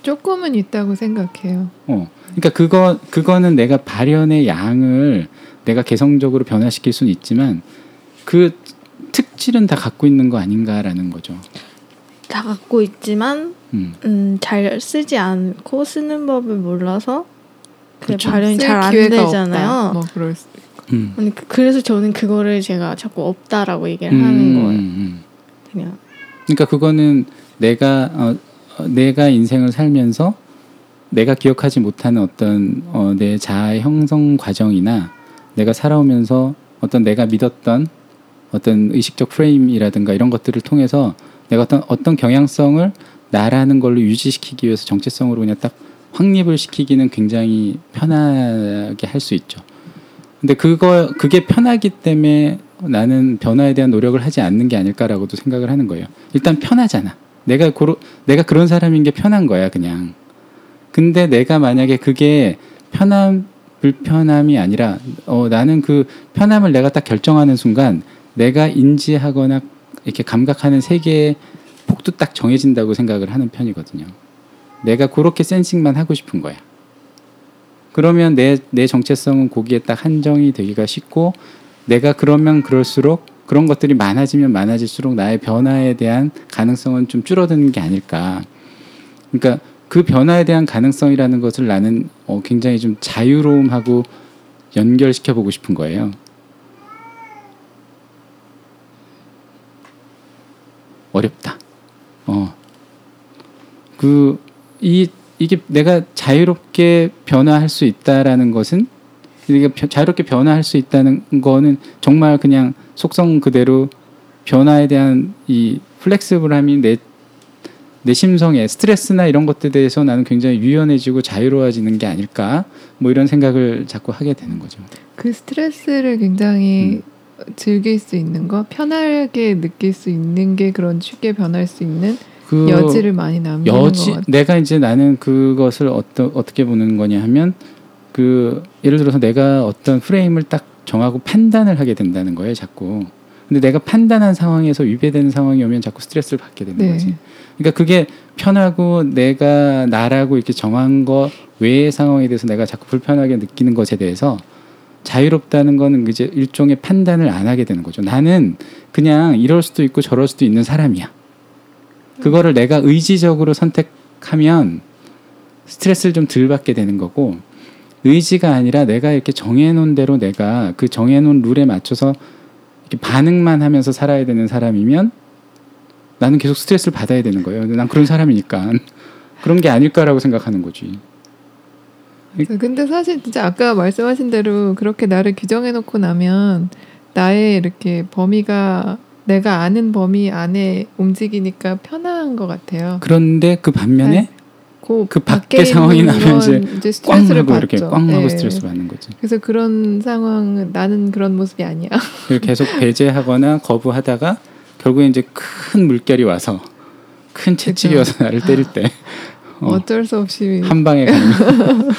Speaker 5: 조금은 있다고 생각해요.
Speaker 1: 어. 그러니까 그거 그거는 내가 발현의 양을 내가 개성적으로 변화시킬 수는 있지만 그 특질은 다 갖고 있는 거 아닌가라는 거죠.
Speaker 3: 다 갖고 있지만
Speaker 1: 음.
Speaker 3: 음, 잘 쓰지 않고 쓰는 법을 몰라서 그
Speaker 1: 그쵸.
Speaker 3: 발현이 쓸잘안 되잖아요.
Speaker 5: 뭐 그럴 수.
Speaker 1: 음.
Speaker 3: 아니, 그- 그래서 저는 그거를 제가 자꾸 없다라고 얘기를
Speaker 1: 음,
Speaker 3: 하는 거예요.
Speaker 1: 음.
Speaker 3: 그냥
Speaker 1: 그러니까 그거는 내가 어, 어, 내가 인생을 살면서 내가 기억하지 못하는 어떤 어, 내 자아 형성 과정이나 내가 살아오면서 어떤 내가 믿었던 어떤 의식적 프레임이라든가 이런 것들을 통해서 내가 어떤 어떤 경향성을 나라는 걸로 유지시키기 위해서 정체성으로 그냥 딱 확립을 시키기는 굉장히 편하게 할 수 있죠. 근데 그거 그게 편하기 때문에 나는 변화에 대한 노력을 하지 않는 게 아닐까라고도 생각을 하는 거예요. 일단 편하잖아. 내가 고로, 내가 그런 사람인 게 편한 거야, 그냥. 근데 내가 만약에 그게 편함 불편함이 아니라 어 나는 그 편함을 내가 딱 결정하는 순간 내가 인지하거나 이렇게 감각하는 세계의 폭도 딱 정해진다고 생각을 하는 편이거든요. 내가 그렇게 센싱만 하고 싶은 거야. 그러면 내, 내 정체성은 거기에 딱 한정이 되기가 쉽고 내가 그러면 그럴수록 그런 것들이 많아지면 많아질수록 나의 변화에 대한 가능성은 좀 줄어드는 게 아닐까. 그러니까 그 변화에 대한 가능성이라는 것을 나는 어, 굉장히 좀 자유로움하고 연결시켜 보고 싶은 거예요. 어렵다. 어. 그, 이, 이게 내가 자유롭게 변화할 수 있다라는 것은 이게 벼- 자유롭게 변화할 수 있다는 거는 정말 그냥 속성 그대로 변화에 대한 이 플렉스블함이 내, 내 심성에 스트레스나 이런 것들에 대해서 나는 굉장히 유연해지고 자유로워지는 게 아닐까 뭐 이런 생각을 자꾸 하게 되는 거죠.
Speaker 5: 그 스트레스를 굉장히
Speaker 1: 음.
Speaker 5: 즐길 수 있는 거, 편하게 느낄 수 있는 게 그런 쉽게 변할 수 있는
Speaker 1: 그
Speaker 5: 여지를 많이 남기는
Speaker 1: 여지. 내가 이제 나는 그것을 어떠, 어떻게 보는 거냐 하면 그 예를 들어서 내가 어떤 프레임을 딱 정하고 판단을 하게 된다는 거예요 자꾸 근데 내가 판단한 상황에서 위배되는 상황이 오면 자꾸 스트레스를 받게 되는
Speaker 5: 네.
Speaker 1: 거지 그러니까 그게 편하고 내가 나라고 이렇게 정한 거 외의 상황에 대해서 내가 자꾸 불편하게 느끼는 것에 대해서 자유롭다는 거는 이제 일종의 판단을 안 하게 되는 거죠 나는 그냥 이럴 수도 있고 저럴 수도 있는 사람이야 그거를 내가 의지적으로 선택하면 스트레스를 좀 덜 받게 되는 거고 의지가 아니라 내가 이렇게 정해놓은 대로 내가 그 정해놓은 룰에 맞춰서 이렇게 반응만 하면서 살아야 되는 사람이면 나는 계속 스트레스를 받아야 되는 거예요. 난 그런 사람이니까 그런 게 아닐까라고 생각하는 거지.
Speaker 5: 그래서 근데 사실 진짜 아까 말씀하신 대로 그렇게 나를 규정해 놓고 나면 나의 이렇게 범위가 내가 아는 범위 안에 움직이니까 편한 것 같아요.
Speaker 1: 그런데 그 반면에
Speaker 5: 네. 그,
Speaker 1: 그
Speaker 5: 밖에
Speaker 1: 상황이 나면 건꽝
Speaker 5: 이제 스트레스를
Speaker 1: 하고 이렇게
Speaker 5: 받죠.
Speaker 1: 꽝 하고
Speaker 5: 네.
Speaker 1: 스트레스 받는 거지.
Speaker 5: 그래서 그런 상황 나는 그런 모습이 아니야.
Speaker 1: 계속 배제하거나 거부하다가 결국에 이제 큰 물결이 와서 큰 채찍이. 와서 나를 때릴 때 어,
Speaker 5: 어. 쩔 수 없이
Speaker 1: 한 방에 가는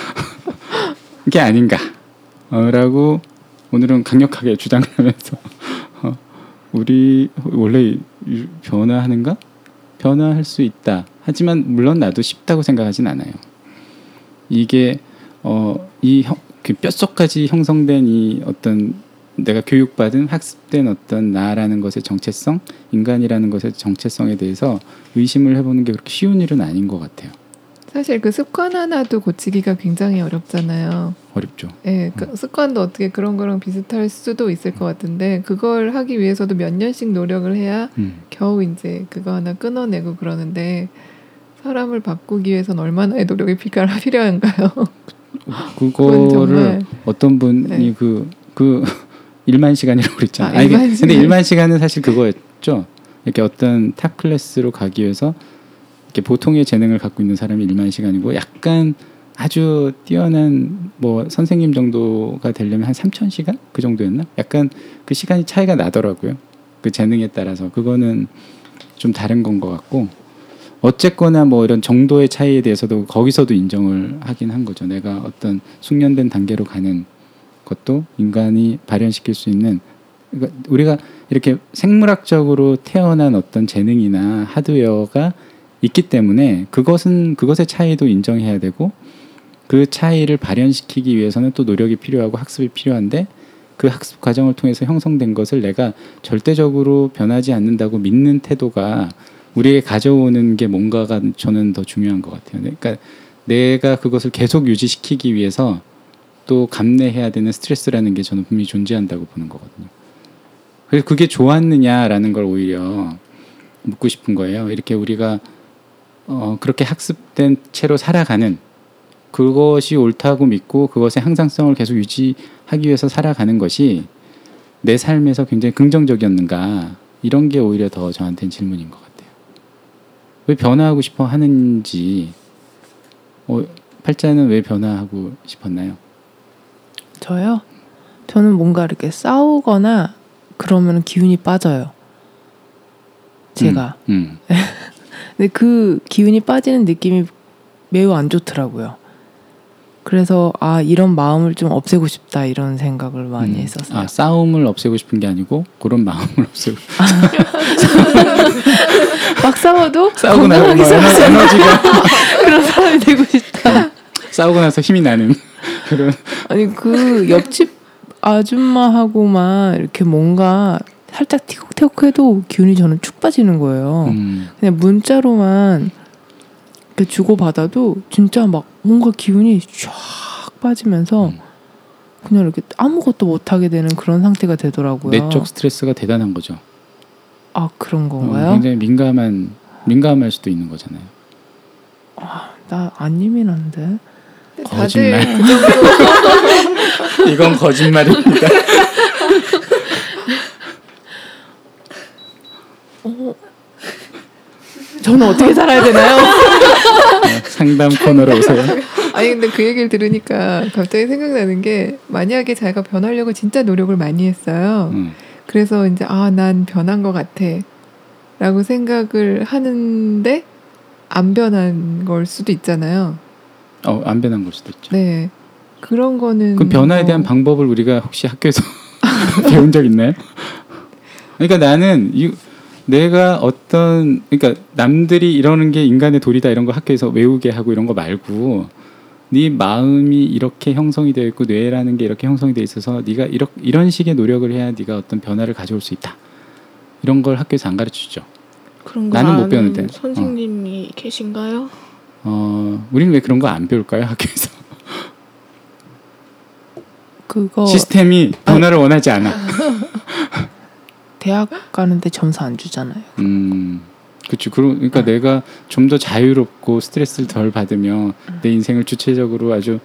Speaker 1: 게 아닌가라고 오늘은 강력하게 주장을 하면서 어, 우리 원래 유- 변화하는가? 변화할 수 있다. 하지만 물론 나도 쉽다고 생각하진 않아요. 이게 어, 이 형, 그 뼛속까지 형성된 이 어떤 내가 교육받은 학습된 어떤 나라는 것의 정체성, 인간이라는 것의 정체성에 대해서 의심을 해보는 게 그렇게 쉬운 일은 아닌 것 같아요.
Speaker 5: 사실 그 습관 하나도 고치기가 굉장히 어렵잖아요.
Speaker 1: 어렵죠.
Speaker 5: 예, 그 습관도 어떻게 그런 거랑 비슷할 수도 있을 것 같은데 그걸 하기 위해서도 몇 년씩 노력을 해야
Speaker 1: 음.
Speaker 5: 겨우 이제 그거 하나 끊어내고 그러는데 사람을 바꾸기 위해서는 얼마나의 노력이 필요- 필요한가요? 그건
Speaker 1: 그거를 어떤 분이
Speaker 5: 네.
Speaker 1: 그, 그 1만 시간이라고 그랬잖아요.
Speaker 5: 아,
Speaker 1: 아니,
Speaker 5: 1만
Speaker 1: 근데
Speaker 5: 시간.
Speaker 1: 1만 시간은 사실 그거였죠. 이렇게 어떤 탑 클래스로 가기 위해서 보통의 재능을 갖고 있는 사람이 1만 시간이고 약간 아주 뛰어난 뭐 선생님 정도가 되려면 한 3천 시간 그 정도였나? 약간 그 시간이 차이가 나더라고요. 그 재능에 따라서 그거는 좀 다른 건 것 같고 어쨌거나 뭐 이런 정도의 차이에 대해서도 거기서도 인정을 하긴 한 거죠. 내가 어떤 숙련된 단계로 가는 것도 인간이 발현시킬 수 있는 그러니까 우리가 이렇게 생물학적으로 태어난 어떤 재능이나 하드웨어가 있기 때문에 그것은 그것의 차이도 인정해야 되고 그 차이를 발현시키기 위해서는 또 노력이 필요하고 학습이 필요한데 그 학습 과정을 통해서 형성된 것을 내가 절대적으로 변하지 않는다고 믿는 태도가 우리에게 가져오는 게 뭔가가 저는 더 중요한 것 같아요. 그러니까 내가 그것을 계속 유지시키기 위해서 또 감내해야 되는 스트레스라는 게 저는 분명히 존재한다고 보는 거거든요. 그래서 그게 좋았느냐라는 걸 오히려 묻고 싶은 거예요. 이렇게 우리가 어, 그렇게 학습된 채로 살아가는 그것이 옳다고 믿고 그것의 항상성을 계속 유지하기 위해서 살아가는 것이 내 삶에서 굉장히 긍정적이었는가 이런 게 오히려 더 저한테는 질문인 것 같아요. 왜 변화하고 싶어 하는지 어, 팔자는 왜 변화하고 싶었나요?
Speaker 2: 저요? 저는 뭔가 이렇게 싸우거나 그러면 기운이 빠져요. 제가.
Speaker 1: 음,
Speaker 2: 근데 그 기운이 빠지는 느낌이 매우 안 좋더라고요. 그래서 아 이런 마음을 좀 없애고 싶다 이런 생각을 많이
Speaker 1: 음.
Speaker 2: 했었어요.
Speaker 1: 아 싸움을 없애고 싶은 게 아니고 그런 마음을 없애고
Speaker 2: 막 싸워도
Speaker 1: 싸우고 나서
Speaker 2: 않는
Speaker 1: 에너지가
Speaker 2: 그런 사람이 되고 싶다.
Speaker 1: 싸우고 나서 힘이 나는 그런
Speaker 2: 아니 그 옆집 아줌마하고만 이렇게 뭔가 살짝 티격태격해도 기운이 저는 축 빠지는 거예요.
Speaker 1: 음,
Speaker 2: 그냥 문자로만 이렇게 주고 받아도 진짜 막 뭔가 기운이 쫙 빠지면서
Speaker 1: 음.
Speaker 2: 그냥 이렇게 아무것도 못 하게 되는 그런 상태가 되더라고요.
Speaker 1: 내적 스트레스가 대단한 거죠.
Speaker 2: 아 그런
Speaker 1: 어,
Speaker 2: 건가요?
Speaker 1: 굉장히 민감한 민감할 수도 있는 거잖아요.
Speaker 2: 나안 예민한데.
Speaker 1: 거짓말.
Speaker 5: 그
Speaker 1: 이건 거짓말입니다.
Speaker 2: 저는 어떻게 살아야 되나요?
Speaker 1: 상담 코너로 오세요.
Speaker 5: 아니 근데 그 얘기를 들으니까 갑자기 생각나는 게 만약에 자기가 변하려고 진짜 노력을 많이 했어요.
Speaker 1: 음,
Speaker 5: 그래서 이제 아 난 변한 것 같아라고 생각을 하는데 안 변한 걸 수도 있잖아요.
Speaker 1: 어, 안 변한 걸 수도 있죠.
Speaker 5: 네 그런 거는
Speaker 1: 그 변화에 대한
Speaker 5: 뭐-
Speaker 1: 방법을 우리가 혹시 학교에서 배운 적 있나요? 그러니까 나는 이, 내가 어떤 그러니까 남들이 이러는 게 인간의 도리다 이런 거 학교에서 외우게 하고 이런 거 말고 네 마음이 이렇게 형성이 되어 있고 뇌라는 게 이렇게 형성이 되어 있어서 네가 이런 이런 식의 노력을 해야 네가 어떤 변화를 가져올 수 있다. 이런 걸 학교에서 안 가르쳐 주죠.
Speaker 3: 그런 거
Speaker 1: 나는 못
Speaker 3: 아는
Speaker 1: 배웠는데.
Speaker 3: 선생님이 계신가요?
Speaker 1: 어, 우리는 왜 그런 거 안 배울까요? 학교에서.
Speaker 2: 그거
Speaker 1: 시스템이 변화를 원하지 않아.
Speaker 2: 대학 가는데 점수 안 주잖아요.
Speaker 1: 음, 그렇죠. 그러니까 내가 좀 더 자유롭고 스트레스를 덜 받으며 내 인생을 주체적으로 아주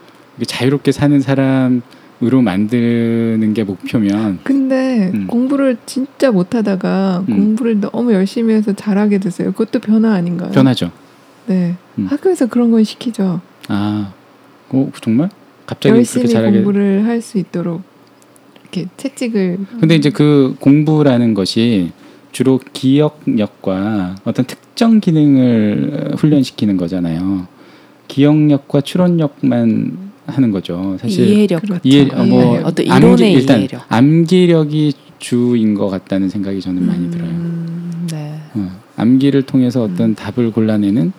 Speaker 1: 자유롭게 사는 사람으로 만드는 게 목표면
Speaker 5: 근데
Speaker 1: 음.
Speaker 5: 공부를 진짜 못하다가
Speaker 1: 음.
Speaker 5: 공부를 너무 열심히 해서 잘하게 됐어요. 그것도 변화 아닌가요?
Speaker 1: 변하죠.
Speaker 5: 네
Speaker 1: 음.
Speaker 5: 학교에서 그런 건 시키죠.
Speaker 1: 아, 어 정말? 갑자기
Speaker 5: 열심히. 공부를 할 수 있도록 이렇게 채찍을
Speaker 1: 근데 이제 그 공부라는 것이 주로 기억력과 어떤 특정 기능을 훈련시키는 거잖아요. 기억력과 추론력만 하는 거죠. 사실
Speaker 2: 이해력
Speaker 5: 그렇죠.
Speaker 1: 이해
Speaker 5: 아,
Speaker 1: 어, 뭐.
Speaker 2: 어떤
Speaker 1: 암기,
Speaker 2: 이론의
Speaker 1: 일단
Speaker 2: 이해력.
Speaker 1: 암기력이 주인 것 같다는 생각이 저는 많이 들어요.
Speaker 2: 음, 네.
Speaker 1: 어, 암기를 통해서 어떤 답을 골라내는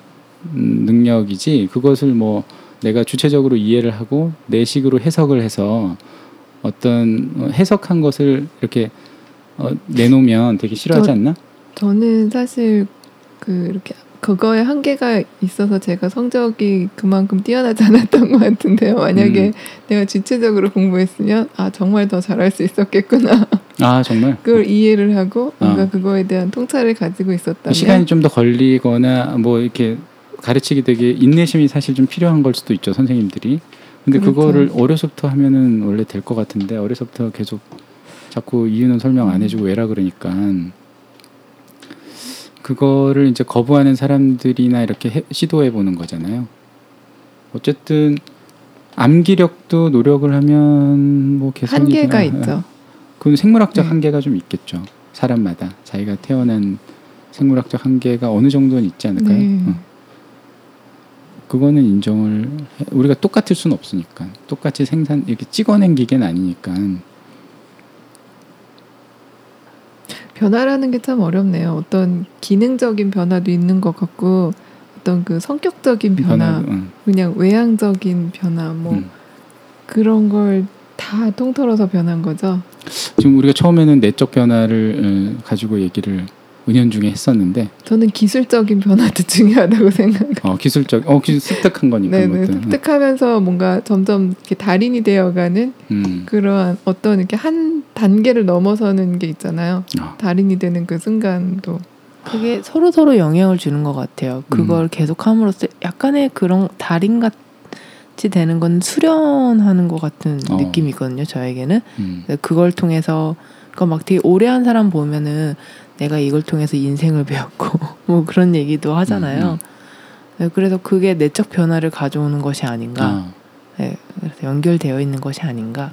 Speaker 1: 음, 능력이지 그것을 뭐 내가 주체적으로 이해를 하고 내 식으로 해석을 해서 어떤 어, 해석한 것을 이렇게 어, 내놓으면 되게 싫어하지
Speaker 5: 저-
Speaker 1: 않나?
Speaker 5: 저는 사실 그 이렇게 그거에 한계가 있어서 제가 성적이 그만큼 뛰어나지 않았던 것 같은데요. 만약에
Speaker 1: 음.
Speaker 5: 내가 지체적으로 공부했으면 아 정말 더 잘할 수 있었겠구나.
Speaker 1: 아 정말
Speaker 5: 그걸 이해를 하고 뭔가
Speaker 1: 어.
Speaker 5: 그거에 대한 통찰을 가지고 있었다면
Speaker 1: 시간이 좀 더 걸리거나 뭐 이렇게 가르치기 되게 인내심이 사실 좀 필요한 걸 수도 있죠 선생님들이. 근데
Speaker 5: 그렇죠.
Speaker 1: 그거를 어려서부터 하면은 원래 될 것 같은데 어려서부터 계속 자꾸 이유는 설명 안 해주고 왜라 그러니까 그거를 이제 거부하는 사람들이나 이렇게 해- 시도해 보는 거잖아요. 어쨌든 암기력도 노력을 하면 뭐 개선이
Speaker 5: 한계가 있죠.
Speaker 1: 그건 생물학적
Speaker 5: 네.
Speaker 1: 한계가 좀 있겠죠. 사람마다 자기가 태어난 생물학적 한계가 어느 정도는 있지 않을까요?
Speaker 5: 네.
Speaker 1: 어. 그거는 인정을 해- 우리가 똑같을 수는 없으니까 똑같이 생산 이렇게 찍어낸 기계는 아니니까
Speaker 5: 변화라는 게 참 어렵네요. 어떤 기능적인 변화도 있는 것 같고 어떤 그 성격적인 변화,
Speaker 1: 변화, 응.
Speaker 5: 그냥 외향적인 변화 뭐
Speaker 1: 음.
Speaker 5: 그런 걸 다 통틀어서 변한 거죠.
Speaker 1: 지금 우리가 처음에는 내적 변화를 어, 가지고 얘기를 은연중에 했었는데
Speaker 5: 저는 기술적인 변화도 중요하다고 생각해요.
Speaker 1: 어, 기술적 어 기술 습득한 거니까
Speaker 5: 네네
Speaker 1: 그것도.
Speaker 5: 습득하면서 뭔가 점점 이렇게 달인이 되어가는
Speaker 1: 음.
Speaker 5: 그러한 어떤 이렇게 한 단계를 넘어서는 게 있잖아요.
Speaker 1: 어.
Speaker 5: 달인이 되는 그 순간도
Speaker 2: 그게 서로 서로 영향을 주는 것 같아요. 그걸
Speaker 1: 음.
Speaker 2: 계속함으로써 약간의 그런 달인 같이 되는 건 수련하는 것 같은
Speaker 1: 어.
Speaker 2: 느낌이거든요. 저에게는
Speaker 1: 음.
Speaker 2: 그걸 통해서 그막 되게 오래 한 사람 보면은 내가 이걸 통해서 인생을 배웠고 뭐 그런 얘기도 하잖아요.
Speaker 1: 음, 음.
Speaker 2: 네, 그래서 그게 내적 변화를 가져오는 것이 아닌가.
Speaker 1: 아.
Speaker 2: 네, 그래서 연결되어 있는 것이 아닌가.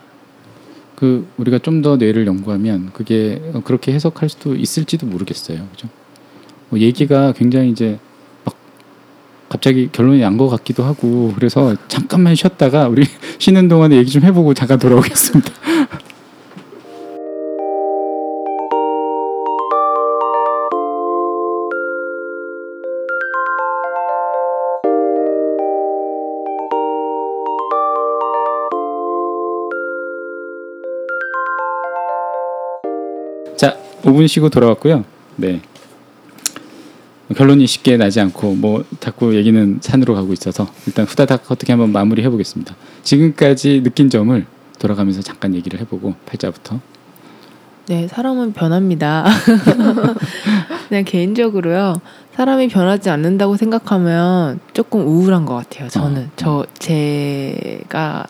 Speaker 1: 그 우리가 좀 더 뇌를 연구하면 그게 어, 그렇게 해석할 수도 있을지도 모르겠어요. 그죠? 뭐 얘기가 굉장히 이제 막 갑자기 결론이 난 것 같기도 하고 그래서 잠깐만 쉬었다가 우리 쉬는 동안에 얘기 좀 해보고 잠깐 돌아오겠습니다. 5분 쉬고 돌아왔고요. 네. 결론이 쉽게 나지 않고 뭐 자꾸 얘기는 산으로 가고 있어서 일단 후다닥 어떻게 한번 마무리 해 보겠습니다. 지금까지 느낀 점을 돌아가면서 잠깐 얘기를 해보고 팔자부터.
Speaker 2: 네, 사람은 변합니다. 그냥 개인적으로요. 사람이 변하지 않는다고 생각하면 조금 우울한 것 같아요. 저는
Speaker 1: 어.
Speaker 2: 저 제가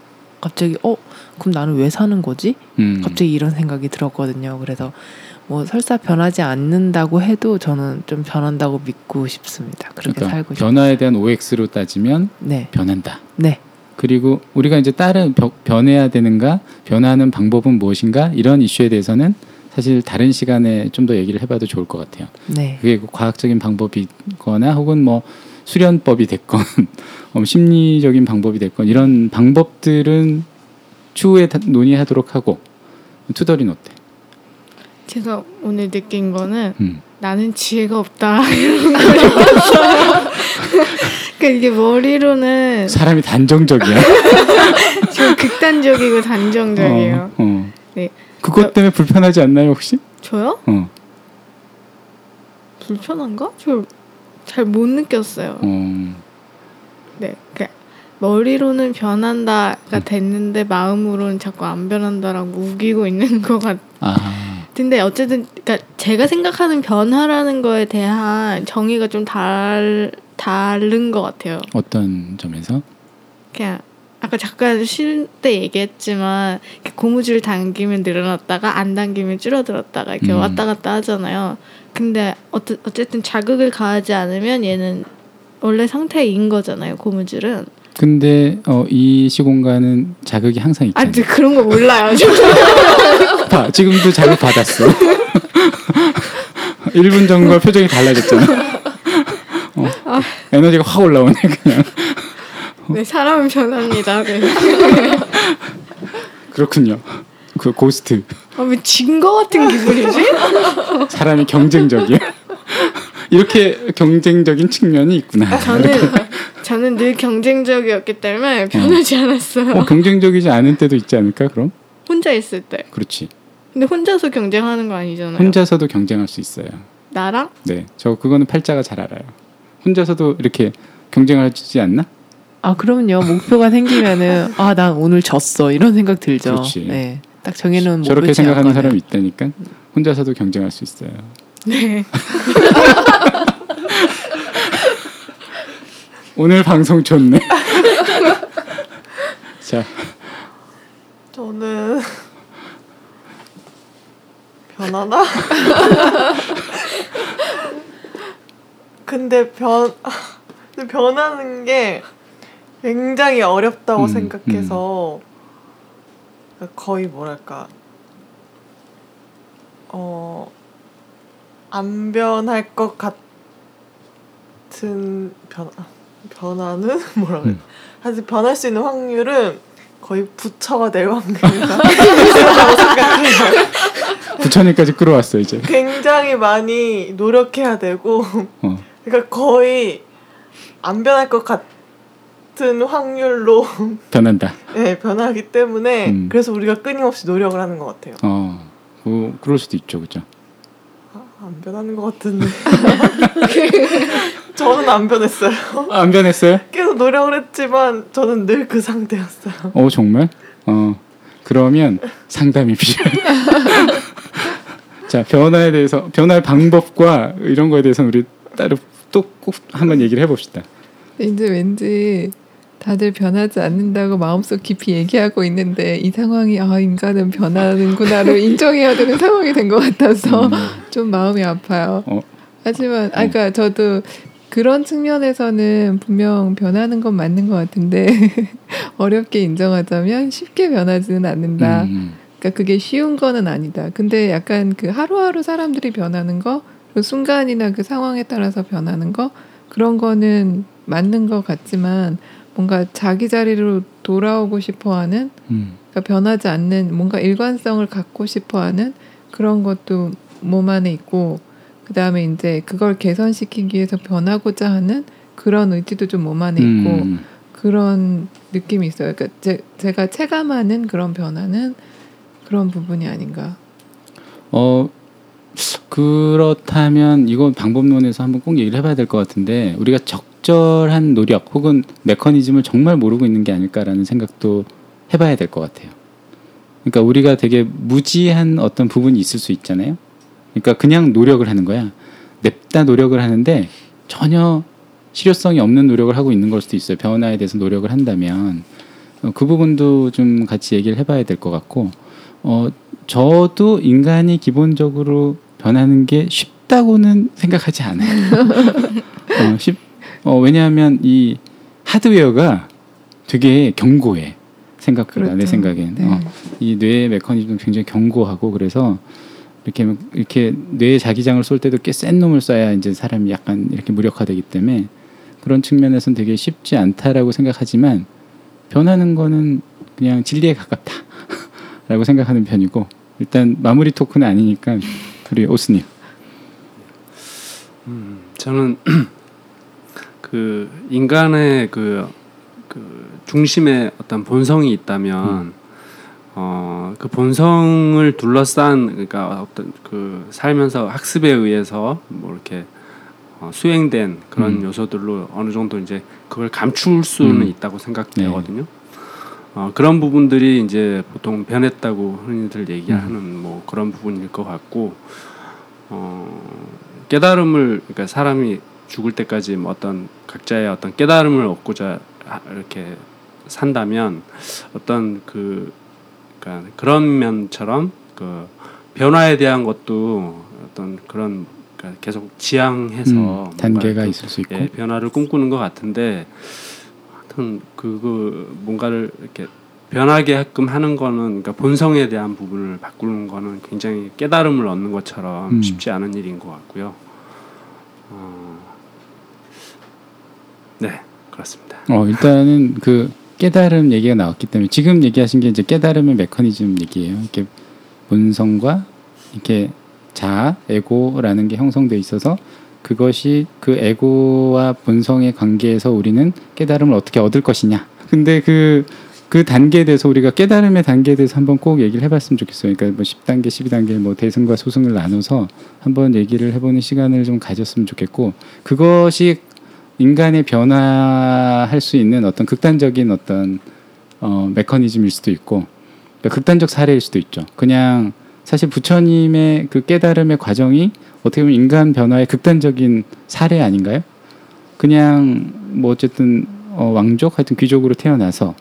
Speaker 2: 갑자기 어 그럼 나는 왜 사는 거지?
Speaker 1: 음.
Speaker 2: 갑자기 이런 생각이 들었거든요. 그래서 뭐 설사 변하지 않는다고 해도 저는 좀 변한다고 믿고 싶습니다. 그렇게
Speaker 1: 그러니까
Speaker 2: 살고 싶어요.
Speaker 1: 변화에 대한 OX로 따지면
Speaker 2: 네,
Speaker 1: 변한다.
Speaker 2: 네,
Speaker 1: 그리고 우리가 이제 다른 벼- 변해야 되는가, 변화하는 방법은 무엇인가 이런 이슈에 대해서는 사실 다른 시간에 좀 더 얘기를 해봐도 좋을 것 같아요.
Speaker 2: 네,
Speaker 1: 그게 그 과학적인 방법이거나 혹은 뭐 수련법이 됐건 어, 심리적인 방법이 됐건 이런 방법들은 추후에 다- 논의하도록 하고 투덜이는 어때?
Speaker 3: 제가 오늘 느낀 거는
Speaker 1: 음.
Speaker 3: 나는 지혜가 없다 이런. 그러니까 이게 머리로는
Speaker 1: 사람이 단정적이야.
Speaker 3: 좀 극단적이고 단정적이에요.
Speaker 1: 어, 어.
Speaker 3: 네.
Speaker 1: 그것 때문에 불편하지 않나요 혹시?
Speaker 3: 저요?
Speaker 1: 어.
Speaker 3: 불편한가? 저 잘 못 느꼈어요.
Speaker 1: 어.
Speaker 3: 네, 그러니까 머리로는 변한다가 됐는데 마음으로는 자꾸 안 변한다라고 우기고 있는 것 같.
Speaker 1: 아.
Speaker 3: 근데 어쨌든 그러니까 제가 생각하는 변화라는 거에 대한 정의가 좀 달, 다른 것 같아요.
Speaker 1: 어떤 점에서?
Speaker 3: 그냥 아까 잠깐 쉴 때 얘기했지만 고무줄 당기면 늘어났다가 안 당기면 줄어들었다가 이렇게
Speaker 1: 음.
Speaker 3: 왔다 갔다 하잖아요. 근데 어쨌든 자극을 가하지 않으면 얘는 원래 상태인 거잖아요. 고무줄은.
Speaker 1: 근데 어, 이 시공간은 자극이 항상
Speaker 3: 아,
Speaker 1: 있잖아요.
Speaker 3: 저 그런 거 몰라요. 저.
Speaker 1: 봐, 지금도 자극 받았어. 1분 전과 표정이 달라졌잖아. 어, 에너지가 확 올라오네 그냥.
Speaker 3: 네, 사람은 변합니다. 네.
Speaker 1: 그렇군요. 그 고스트
Speaker 3: 아, 왜진거 같은 기분이지?
Speaker 1: 사람이 경쟁적이야. 이렇게 경쟁적인 측면이 있구나.
Speaker 3: 저는 저는 늘 경쟁적이었기 때문에 변하지 않았어요.
Speaker 1: 어, 경쟁적이지 않은 때도 있지 않을까? 그럼
Speaker 3: 혼자 있을 때.
Speaker 1: 그렇지.
Speaker 3: 근데 혼자서 경쟁하는 거 아니잖아요.
Speaker 1: 혼자서도 경쟁할 수 있어요.
Speaker 3: 나랑?
Speaker 1: 네, 저 그거는 팔자가 잘 알아요. 혼자서도 이렇게 경쟁하지 않나?
Speaker 2: 아 그러면요 목표가 생기면은 아난 오늘 졌어 이런 생각 들죠.
Speaker 1: 그렇지.
Speaker 2: 네, 딱 정해놓은
Speaker 1: 저렇게 생각하는. 사람이 있다니까 혼자서도 경쟁할 수 있어요.
Speaker 3: 네.
Speaker 1: 오늘 방송 좋네. 자,
Speaker 6: 저는 변하나? 근데 변 근데 변하는 게 굉장히 어렵다고
Speaker 1: 음,
Speaker 6: 생각해서 거의 뭐랄까 어 안 변할 것 같은 변 변화는 뭐라 그래?
Speaker 1: 음.
Speaker 6: 사실 변할 수 있는 확률은 거의 부처가 될 생각해요.
Speaker 1: 부처님까지 끌어왔어 이제.
Speaker 6: 굉장히 많이 노력해야 되고,
Speaker 1: 어.
Speaker 6: 그러니까 거의 안 변할 것 같은 확률로
Speaker 1: 변한다.
Speaker 6: 네, 변하기 때문에
Speaker 1: 음.
Speaker 6: 그래서 우리가 끊임없이 노력을 하는 것 같아요.
Speaker 1: 어, 뭐 그럴 수도 있죠, 그죠?
Speaker 6: 아, 안 변하는 것 같은데. 저는 안 변했어요.
Speaker 1: 아, 안 변했어요?
Speaker 6: 계속 노력을 했지만 저는 늘 그 상태였어요.
Speaker 1: 어 정말? 어 그러면 상담이 필요해. 자 변화에 대해서 변화의 방법과 이런 거에 대해서 우리 따로 또 꼭 한번 얘기를 해봅시다.
Speaker 5: 이제 왠지 다들 변하지 않는다고 마음속 깊이 얘기하고 있는데 이 상황이 아 인간은 변하는구나를 인정해야 되는 상황이 된 것 같아서
Speaker 1: 음,
Speaker 5: 좀 마음이 아파요.
Speaker 1: 어.
Speaker 5: 하지만 아 그러니까 저도 그런 측면에서는 분명 변하는 건 맞는 것 같은데 어렵게 인정하자면 쉽게 변하지는 않는다.
Speaker 1: 음,
Speaker 5: 그러니까 그게 쉬운 거는 아니다. 근데 약간 그 하루하루 사람들이 변하는 거, 그 순간이나 그 상황에 따라서 변하는 거 그런 거는 맞는 것 같지만 뭔가 자기 자리로 돌아오고 싶어하는
Speaker 1: 음,
Speaker 5: 그러니까 변하지 않는 뭔가 일관성을 갖고 싶어하는 그런 것도 몸 안에 있고 그 다음에 이제 그걸 개선시키기 위해서 변하고자 하는 그런 의지도 좀 몸 안에 있고
Speaker 1: 음,
Speaker 5: 그런 느낌이 있어요. 그러니까 제, 제가 체감하는 그런 변화는 그런 부분이 아닌가.
Speaker 1: 어 그렇다면 이건 방법론에서 한번 꼭 얘기를 해봐야 될 것 같은데 우리가 적 절한 노력 혹은 메커니즘을 정말 모르고 있는 게 아닐까라는 생각도 해봐야 될 것 같아요. 그러니까 우리가 되게 무지한 어떤 부분이 있을 수 있잖아요. 그러니까 그냥 노력을 하는 거야. 냅다 노력을 하는데 전혀 실효성이 없는 노력을 하고 있는 걸 수도 있어요. 변화에 대해서 노력을 한다면 어, 그 부분도 좀 같이 얘기를 해봐야 될 것 같고 어, 저도 인간이 기본적으로 변하는 게 쉽다고는 생각하지 않아요. 어, 쉽, 어, 왜냐하면 이 하드웨어가 되게 견고해. 생각보다 내
Speaker 5: 그렇죠.
Speaker 1: 생각엔
Speaker 5: 네.
Speaker 1: 어, 이 뇌의 메커니즘 굉장히 견고하고 그래서 이렇게 이렇게 뇌 자기장을 쏠 때도 꽤 센 놈을 쏴야 이제 사람이 약간 이렇게 무력화되기 때문에 그런 측면에서는 되게 쉽지 않다라고 생각하지만 변하는 거는 그냥 진리에 가깝다라고 생각하는 편이고 일단 마무리 토크는 아니니까 우리 오스님
Speaker 4: 음, 저는 그 인간의 그, 그 중심에 어떤 본성이 있다면 어, 그 본성을 둘러싼 그러니까 어떤 그 살면서 학습에 의해서 뭐 이렇게 어, 수행된 그런
Speaker 1: 음.
Speaker 4: 요소들로 어느 정도 이제 그걸 감출 수는
Speaker 1: 음.
Speaker 4: 있다고 생각되거든요. 어, 그런 부분들이 이제 보통 변했다고 흔히들 얘기하는 뭐 그런 부분일 것 같고 어, 깨달음을 그러니까 사람이 죽을 때까지 뭐 어떤 각자의 어떤 깨달음을 얻고자 하- 이렇게 산다면 어떤 그 그러니까 그런 면처럼 그 변화에 대한 것도 어떤 그런 그러니까 계속 지향해서
Speaker 1: 음, 단계가
Speaker 4: 그
Speaker 1: 있을 수 있고
Speaker 4: 예, 변화를 꿈꾸는 것 같은데 하여튼 그, 그 뭔가를 이렇게 변하게 하끔 하는 거는 그러니까 본성에 대한 부분을 바꾸는 거는 굉장히 깨달음을 얻는 것처럼
Speaker 1: 음.
Speaker 4: 쉽지 않은 일인 것 같고요. 어, 네 그렇습니다.
Speaker 1: 어, 일단은 그 깨달음 얘기가 나왔기 때문에 지금 얘기하신 게 이제 깨달음의 메커니즘 얘기예요. 이렇게 본성과 이렇게 자아, 에고라는 게 형성돼 있어서 그것이 그 에고와 본성의 관계에서 우리는 깨달음을 어떻게 얻을 것이냐. 근데 그, 그 단계에 대해서 우리가 깨달음의 단계에 대해서 한번 꼭 얘기를 해봤으면 좋겠어요. 그러니까 뭐 10단계, 12단계 뭐 대승과 소승을 나눠서 한번 얘기를 해보는 시간을 좀 가졌으면 좋겠고 그것이 인간의 변화할 수 있는 어떤 극단적인 어떤 어, 메커니즘일 수도 있고 그러니까 극단적 사례일 수도 있죠. 그냥 사실 부처님의 그 깨달음의 과정이 어떻게 보면 인간 변화의 극단적인 사례 아닌가요? 그냥 뭐 어쨌든 어, 왕족 하여튼 귀족으로 태어나서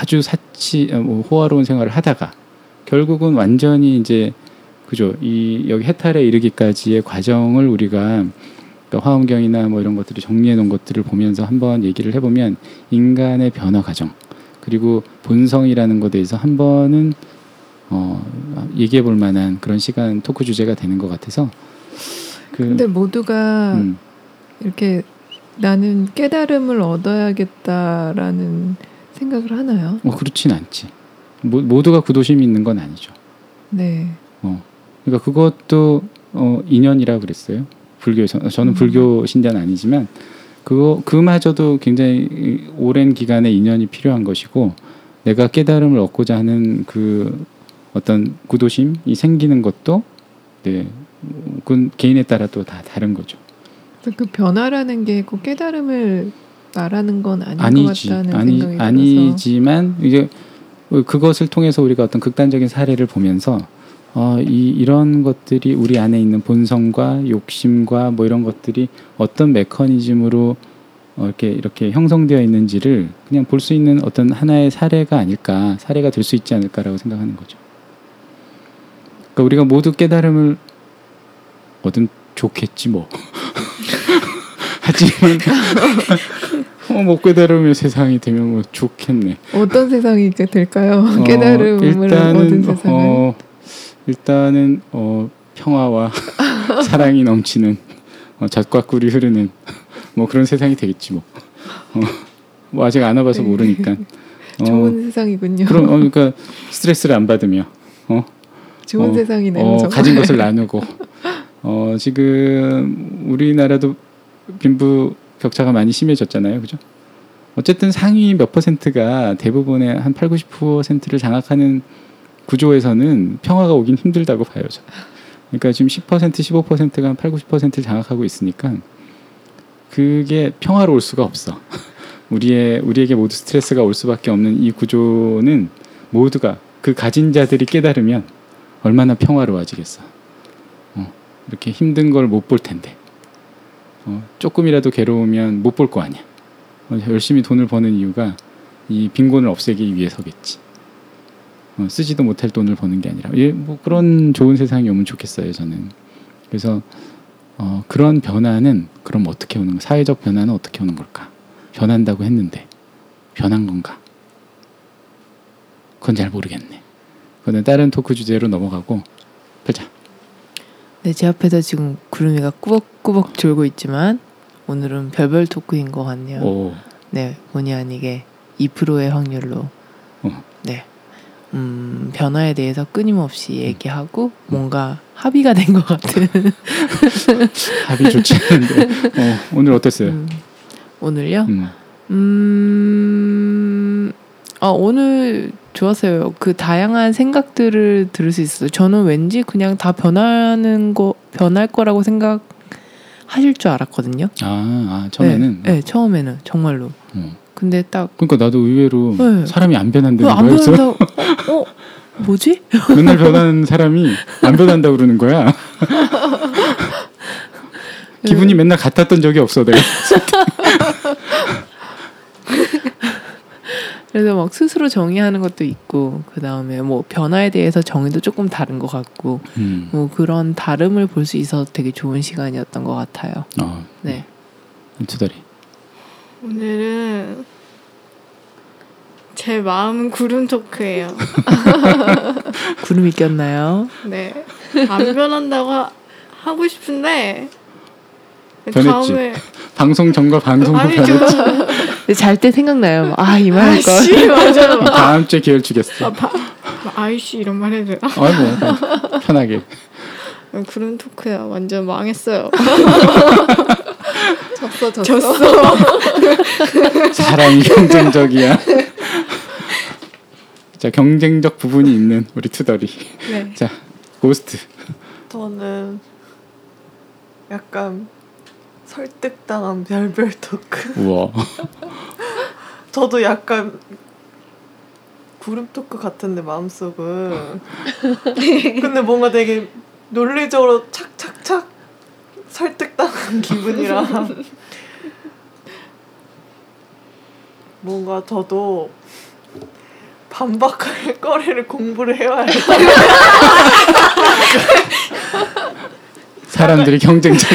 Speaker 1: 아주 사치 어, 뭐 호화로운 생활을 하다가 결국은 완전히 이제 그죠 이 여기 해탈에 이르기까지의 과정을 우리가 그러니까 화엄경이나 뭐 이런 것들을 정리해 놓은 것들을 보면서 한번 얘기를 해보면 인간의 변화 과정 그리고 본성이라는 것에 대해서 한 번은 어, 얘기해 볼 만한 그런 시간 토크 주제가 되는 것 같아서 그
Speaker 5: 근데 모두가
Speaker 1: 음,
Speaker 5: 이렇게 나는 깨달음을 얻어야겠다라는 생각을 하나요?
Speaker 1: 뭐 그렇진 않지 모, 모두가 구도심이 있는 건 아니죠.
Speaker 5: 네.
Speaker 1: 그러니까 그것도 어, 인연이라 그랬어요. 불교에서 저는
Speaker 5: 음.
Speaker 1: 불교 신자는 아니지만 그거 그마저도 굉장히 오랜 기간의 인연이 필요한 것이고 내가 깨달음을 얻고자 하는 그 어떤 구도심이 생기는 것도 네, 그건 개인에 따라 또 다 다른 거죠.
Speaker 5: 그 변화라는 게 꼭 깨달음을 말하는 건 아닌
Speaker 1: 아니지,
Speaker 5: 것 같다는
Speaker 1: 아니
Speaker 5: 생각이 들어서
Speaker 1: 아니지만 이제 그것을 통해서 우리가 어떤 극단적인 사례를 보면서 어, 이 이런 것들이 우리 안에 있는 본성과 욕심과 뭐 이런 것들이 어떤 메커니즘으로 어, 이렇게 이렇게 형성되어 있는지를 그냥 볼 수 있는 어떤 하나의 사례가 아닐까 사례가 될 수 있지 않을까라고 생각하는 거죠. 그러니까 우리가 모두 깨달음을 얻으면 좋겠지 뭐. 하지만 어, 못 깨달으면 세상이 되면 뭐 좋겠네.
Speaker 5: 어떤 세상이 될까요?
Speaker 1: 어,
Speaker 5: 깨달음을 얻은 세상은
Speaker 1: 어, 일단은 어, 평화와 사랑이 넘치는 어, 젖과 꿀이 흐르는 뭐 그런 세상이 되겠지 뭐. 어, 뭐 아직 안 와봐서 모르니까. 어,
Speaker 5: 좋은 세상이군요.
Speaker 1: 그럼 어, 그러니까 스트레스를 안 받으며 어,
Speaker 5: 좋은
Speaker 1: 어,
Speaker 5: 세상이네요.
Speaker 1: 어. 가진 것을 나누고 어, 지금 우리나라도 빈부 격차가 많이 심해졌잖아요. 그죠? 어쨌든 상위 몇 퍼센트가 대부분의 한 8, 90%를 장악하는 구조에서는 평화가 오긴 힘들다고 봐요. 저. 그러니까 지금 10%, 15%가 한 8, 90%를 장악하고 있으니까 그게 평화로울 수가 없어. 우리의 우리에게 모두 스트레스가 올 수밖에 없는 이 구조는 모두가 그 가진 자들이 깨달으면 얼마나 평화로워지겠어. 어, 이렇게 힘든 걸 못 볼 텐데. 어, 조금이라도 괴로우면 못 볼 거 아니야. 어, 열심히 돈을 버는 이유가 이 빈곤을 없애기 위해서겠지. 어, 쓰지도 못할 돈을 버는 게 아니라 예, 뭐 그런 좋은 세상이 오면 좋겠어요 저는. 그래서 어, 그런 변화는 그럼 어떻게 오는 거? 사회적 변화는 어떻게 오는 걸까? 변한다고 했는데 변한 건가? 그건 잘 모르겠네. 그거는 다른 토크 주제로 넘어가고 보자.
Speaker 2: 네, 제 앞에서 지금 구름이가 꾸벅꾸벅 졸고 있지만 오늘은 별별 토크인 것 같네요.
Speaker 1: 오,
Speaker 2: 네, 본의 아니게 2%의 확률로
Speaker 1: 어.
Speaker 2: 네. 음, 변화에 대해서 끊임없이 얘기하고 뭔가 합의가 된 것 같은
Speaker 1: 합이 좋지 않은데 어, 오늘 어땠어요?
Speaker 2: 음, 오늘요?
Speaker 1: 음.
Speaker 2: 음, 아, 오늘 좋았어요. 그 다양한 생각들을 들을 수 있어요. 저는 왠지 그냥 다 변하는 거, 변할 거라고 생각 하실 줄 알았거든요.
Speaker 1: 아, 아 처음에는
Speaker 2: 네, 네, 처음에는 정말로.
Speaker 1: 어.
Speaker 2: 근데 딱
Speaker 1: 그러니까 나도 의외로
Speaker 2: 네.
Speaker 1: 사람이 안 변한다는
Speaker 2: 안.
Speaker 1: 그래서
Speaker 2: 변한다. 어, 어, 뭐지?
Speaker 1: 맨날 변하는 사람이 안 변한다 고 그러는 거야. 기분이 맨날 같았던 적이 없어 내가.
Speaker 2: 그래서 막 스스로 정의하는 것도 있고 그 다음에 뭐 변화에 대해서 정의도 조금 다른 것 같고
Speaker 1: 음.
Speaker 2: 뭐 그런 다름을 볼 수 있어서 되게 좋은 시간이었던 것 같아요.
Speaker 1: 어,
Speaker 2: 네.
Speaker 1: 두다리.
Speaker 3: 오늘은 제 마음은 구름 토크예요.
Speaker 2: 구름이 꼈나요?
Speaker 3: 네. 안 변한다고 하, 하고 싶은데
Speaker 1: 변했지.
Speaker 3: 다음에
Speaker 1: 방송 전과 방송 후
Speaker 3: 아니죠.
Speaker 1: 변했지.
Speaker 2: 잘때 생각나요. 아 이 말할 걸.
Speaker 3: 아씨 맞아.
Speaker 1: 다음 주에 기회를 주겠어.
Speaker 3: 아, 바, 아이씨 이런 말 해도 되나?
Speaker 1: 아이고 편하게.
Speaker 3: 구름 토크야 완전 망했어요.
Speaker 5: 졌어 졌어.
Speaker 3: 졌어.
Speaker 1: 사람이 경쟁적이야. 자 경쟁적 부분이 있는 우리 투덜이.
Speaker 3: 네.
Speaker 1: 자 고스트.
Speaker 6: 저는 약간 설득당한 별별 토크.
Speaker 1: 우와.
Speaker 6: 저도 약간 구름 토크 같은데 마음속은. 근데 뭔가 되게 논리적으로 착착착 설득당한 기분이라 뭔가 저도 반박할 거리를 공부를 해와야 돼.
Speaker 1: 사람들이 경쟁자.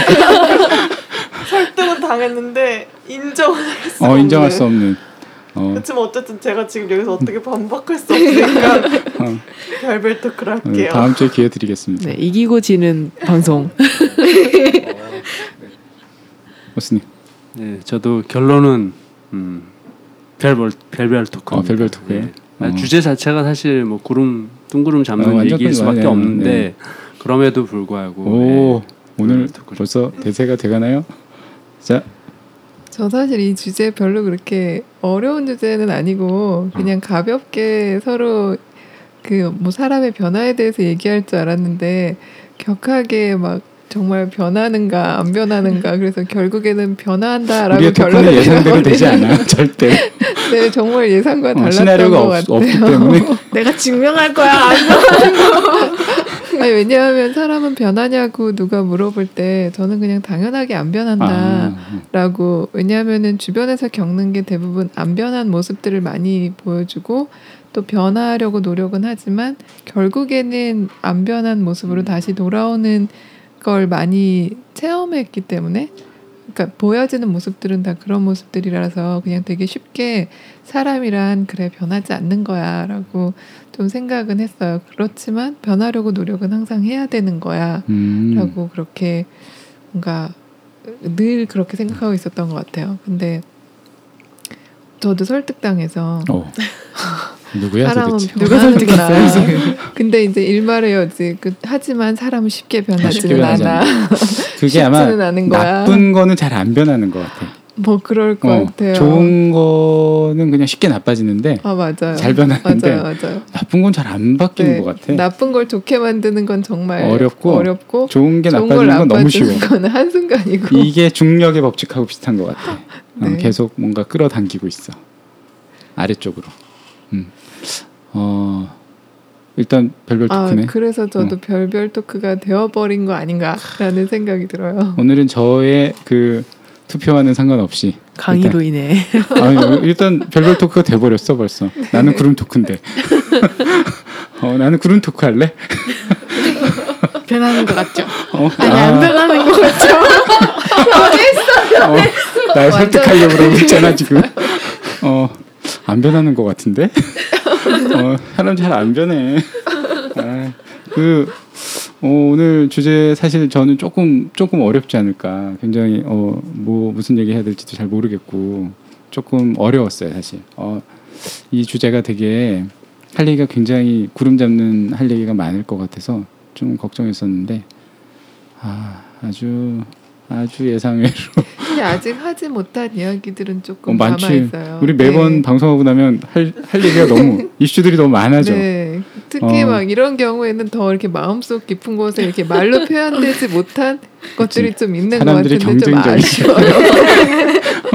Speaker 6: 설득은 당했는데 인정을 할수
Speaker 1: 어
Speaker 6: 없는.
Speaker 1: 인정할 수 없는. 어,
Speaker 6: 그렇지만 어쨌든 제가 지금 여기서 어떻게 반박할 수 없으니까
Speaker 1: 어,
Speaker 6: 별별 토크를
Speaker 1: 어,
Speaker 6: 할게요.
Speaker 1: 다음 주에 기회 드리겠습니다.
Speaker 2: 네, 이기고 지는 방송.
Speaker 1: 오스님.
Speaker 4: 네, 저도 결론은 음, 별별 별별 토크.
Speaker 1: 어, 별별 토크예요? 어.
Speaker 4: 주제 자체가 사실 뭐 구름 뚱구름 잡는
Speaker 1: 어,
Speaker 4: 얘기일 수밖에
Speaker 1: 네,
Speaker 4: 없는데
Speaker 1: 네.
Speaker 4: 그럼에도 불구하고
Speaker 1: 오
Speaker 4: 네.
Speaker 1: 오늘 벌써 대세가 돼가나요? 자
Speaker 5: 저 사실 이 주제 별로 그렇게 어려운 주제는 아니고 그냥 가볍게 서로 그 뭐 사람의 변화에 대해서 얘기할 줄 알았는데 격하게 막 정말 변하는가 안 변하는가 그래서 결국에는 변화한다라고
Speaker 1: 우리의
Speaker 5: 결론을
Speaker 1: 예상대로 되지 않아 절대.
Speaker 5: 네 정말 예상과
Speaker 1: 어,
Speaker 5: 달랐던
Speaker 1: 시나리오가
Speaker 5: 것
Speaker 1: 없,
Speaker 5: 같아요.
Speaker 1: 없기 때문에
Speaker 3: 내가 증명할 거야.
Speaker 5: 아니, 왜냐하면 사람은 변하냐고 누가 물어볼 때 저는 그냥 당연하게 안 변한다.
Speaker 1: 아,
Speaker 5: 라고 왜냐하면은 주변에서 겪는 게 대부분 안 변한 모습들을 많이 보여주고 또 변화하려고 노력은 하지만 결국에는 안 변한 모습으로 다시 돌아오는 걸 많이 체험했기 때문에 그러니까 보여지는 모습들은 다 그런 모습들이라서 그냥 되게 쉽게 사람이란 그래 변하지 않는 거야라고 좀 생각은 했어요. 그렇지만 변하려고 노력은 항상 해야 되는 거야.
Speaker 1: 음.
Speaker 5: 라고 그렇게 뭔가 늘 그렇게 생각하고 있었던 것 같아요. 근데 저도 설득당해서
Speaker 1: 어. 누구야
Speaker 5: 사람은
Speaker 1: 도대체?
Speaker 2: 누가. 설득했어요?
Speaker 5: 근데 이제 일말의 여지. 그, 하지만 사람은 쉽게
Speaker 1: 쉽게
Speaker 5: 변하지는
Speaker 1: 변하지
Speaker 5: 않아.
Speaker 1: 그게 아마. 나쁜 거는 잘 안 변하는 것 같아.
Speaker 5: 뭐 그럴 것
Speaker 1: 어,
Speaker 5: 같아요.
Speaker 1: 좋은 거는 그냥 쉽게 나빠지는데
Speaker 5: 아 맞아요.
Speaker 1: 잘 변하는데
Speaker 5: 맞아요, 맞아요.
Speaker 1: 나쁜 건 잘 안 바뀌는
Speaker 5: 네,
Speaker 1: 것 같아.
Speaker 5: 나쁜 걸 좋게 만드는 건 정말
Speaker 1: 어렵고
Speaker 5: 어렵고
Speaker 1: 좋은 게
Speaker 5: 좋은 걸
Speaker 1: 나빠지는 건 너무 쉬워.
Speaker 5: 거는 한 순간이고.
Speaker 1: 이게 중력의 법칙하고 비슷한 것 같아. 어,
Speaker 5: 네.
Speaker 1: 계속 뭔가 끌어당기고 있어. 아래쪽으로. 음. 어 일단 별별
Speaker 5: 아,
Speaker 1: 토크네.
Speaker 5: 그래서 저도
Speaker 1: 어.
Speaker 5: 별별 토크가 되어버린 거 아닌가라는 생각이 들어요.
Speaker 1: 오늘은 저의 그 투표와는 상관없이
Speaker 2: 강의로 인해
Speaker 1: 아니, 일단 별별 토크가 돼버렸어 벌써. 나는 구름 토크인데. 어, 나는 구름 토크 할래?
Speaker 3: 변하는 것 같죠?
Speaker 1: 어,
Speaker 3: 아니 안 변하는 것 같죠?
Speaker 1: 어, 날 설득하려고 그러고 있잖아 지금. 어, 안 변하는 것 같은데? 어, 사람 잘 안 변해. 아, 그 어, 오늘 주제 사실 저는 조금 조금 어렵지 않을까. 굉장히 어, 뭐 무슨 얘기 해야 될지도 잘 모르겠고 조금 어려웠어요 사실. 어, 이 주제가 되게 할 얘기가 굉장히 구름 잡는 할 얘기가 많을 것 같아서 좀 걱정했었는데 아, 아주 아주 예상외로
Speaker 5: 근데 아직 하지 못한 이야기들은
Speaker 1: 어,
Speaker 5: 조금
Speaker 1: 많지.
Speaker 5: 남아 있어요.
Speaker 1: 우리 매번
Speaker 5: 네.
Speaker 1: 방송하고 나면 할, 할 얘기가 너무 이슈들이 너무 많아져.
Speaker 5: 네. 특히
Speaker 1: 어.
Speaker 5: 막 이런 경우에는 더 이렇게 마음속 깊은 곳에 이렇게 말로 표현되지 못한 것들이 좀 있는 것 같은데 좀
Speaker 1: 경쟁적이죠.
Speaker 5: 아쉬워요.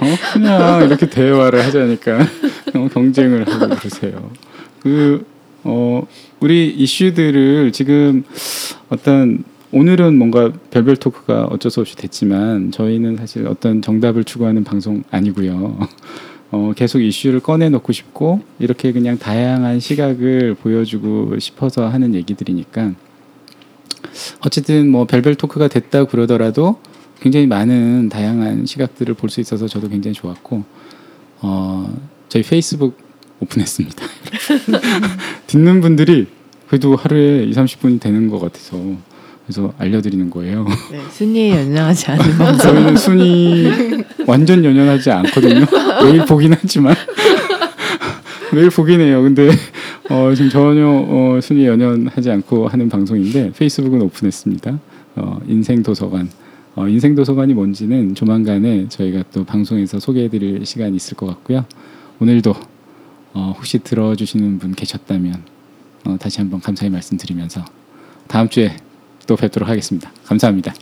Speaker 1: 어, 그냥 이렇게 대화를 하자니까 어, 경쟁을 하고 그러세요. 그 어, 우리 이슈들을 지금 어떤 오늘은 뭔가 별별 토크가 어쩔 수 없이 됐지만 저희는 사실 어떤 정답을 추구하는 방송 아니고요. 어, 계속 이슈를 꺼내놓고 싶고 이렇게 그냥 다양한 시각을 보여주고 싶어서 하는 얘기들이니까 어쨌든 뭐 별별 토크가 됐다 그러더라도 굉장히 많은 다양한 시각들을 볼 수 있어서 저도 굉장히 좋았고 어, 저희 페이스북 오픈했습니다. 듣는 분들이 그래도 하루에 2, 30분이 되는 것 같아서 그래서 알려드리는 거예요.
Speaker 2: 네, 순위에 연연하지 않은 방송.
Speaker 1: 저희는 순위 완전 연연하지 않거든요. 매일 보긴 하지만 매일 보긴 해요. 근데 어, 지금 전혀 어, 순위 연연하지 않고 하는 방송인데 페이스북은 오픈했습니다. 어, 인생 도서관. 어, 인생 도서관이 뭔지는 조만간에 저희가 또 방송에서 소개해드릴 시간이 있을 것 같고요. 오늘도 어, 혹시 들어주시는 분 계셨다면 어, 다시 한번 감사의 말씀드리면서 다음 주에 또 뵙도록 하겠습니다. 감사합니다.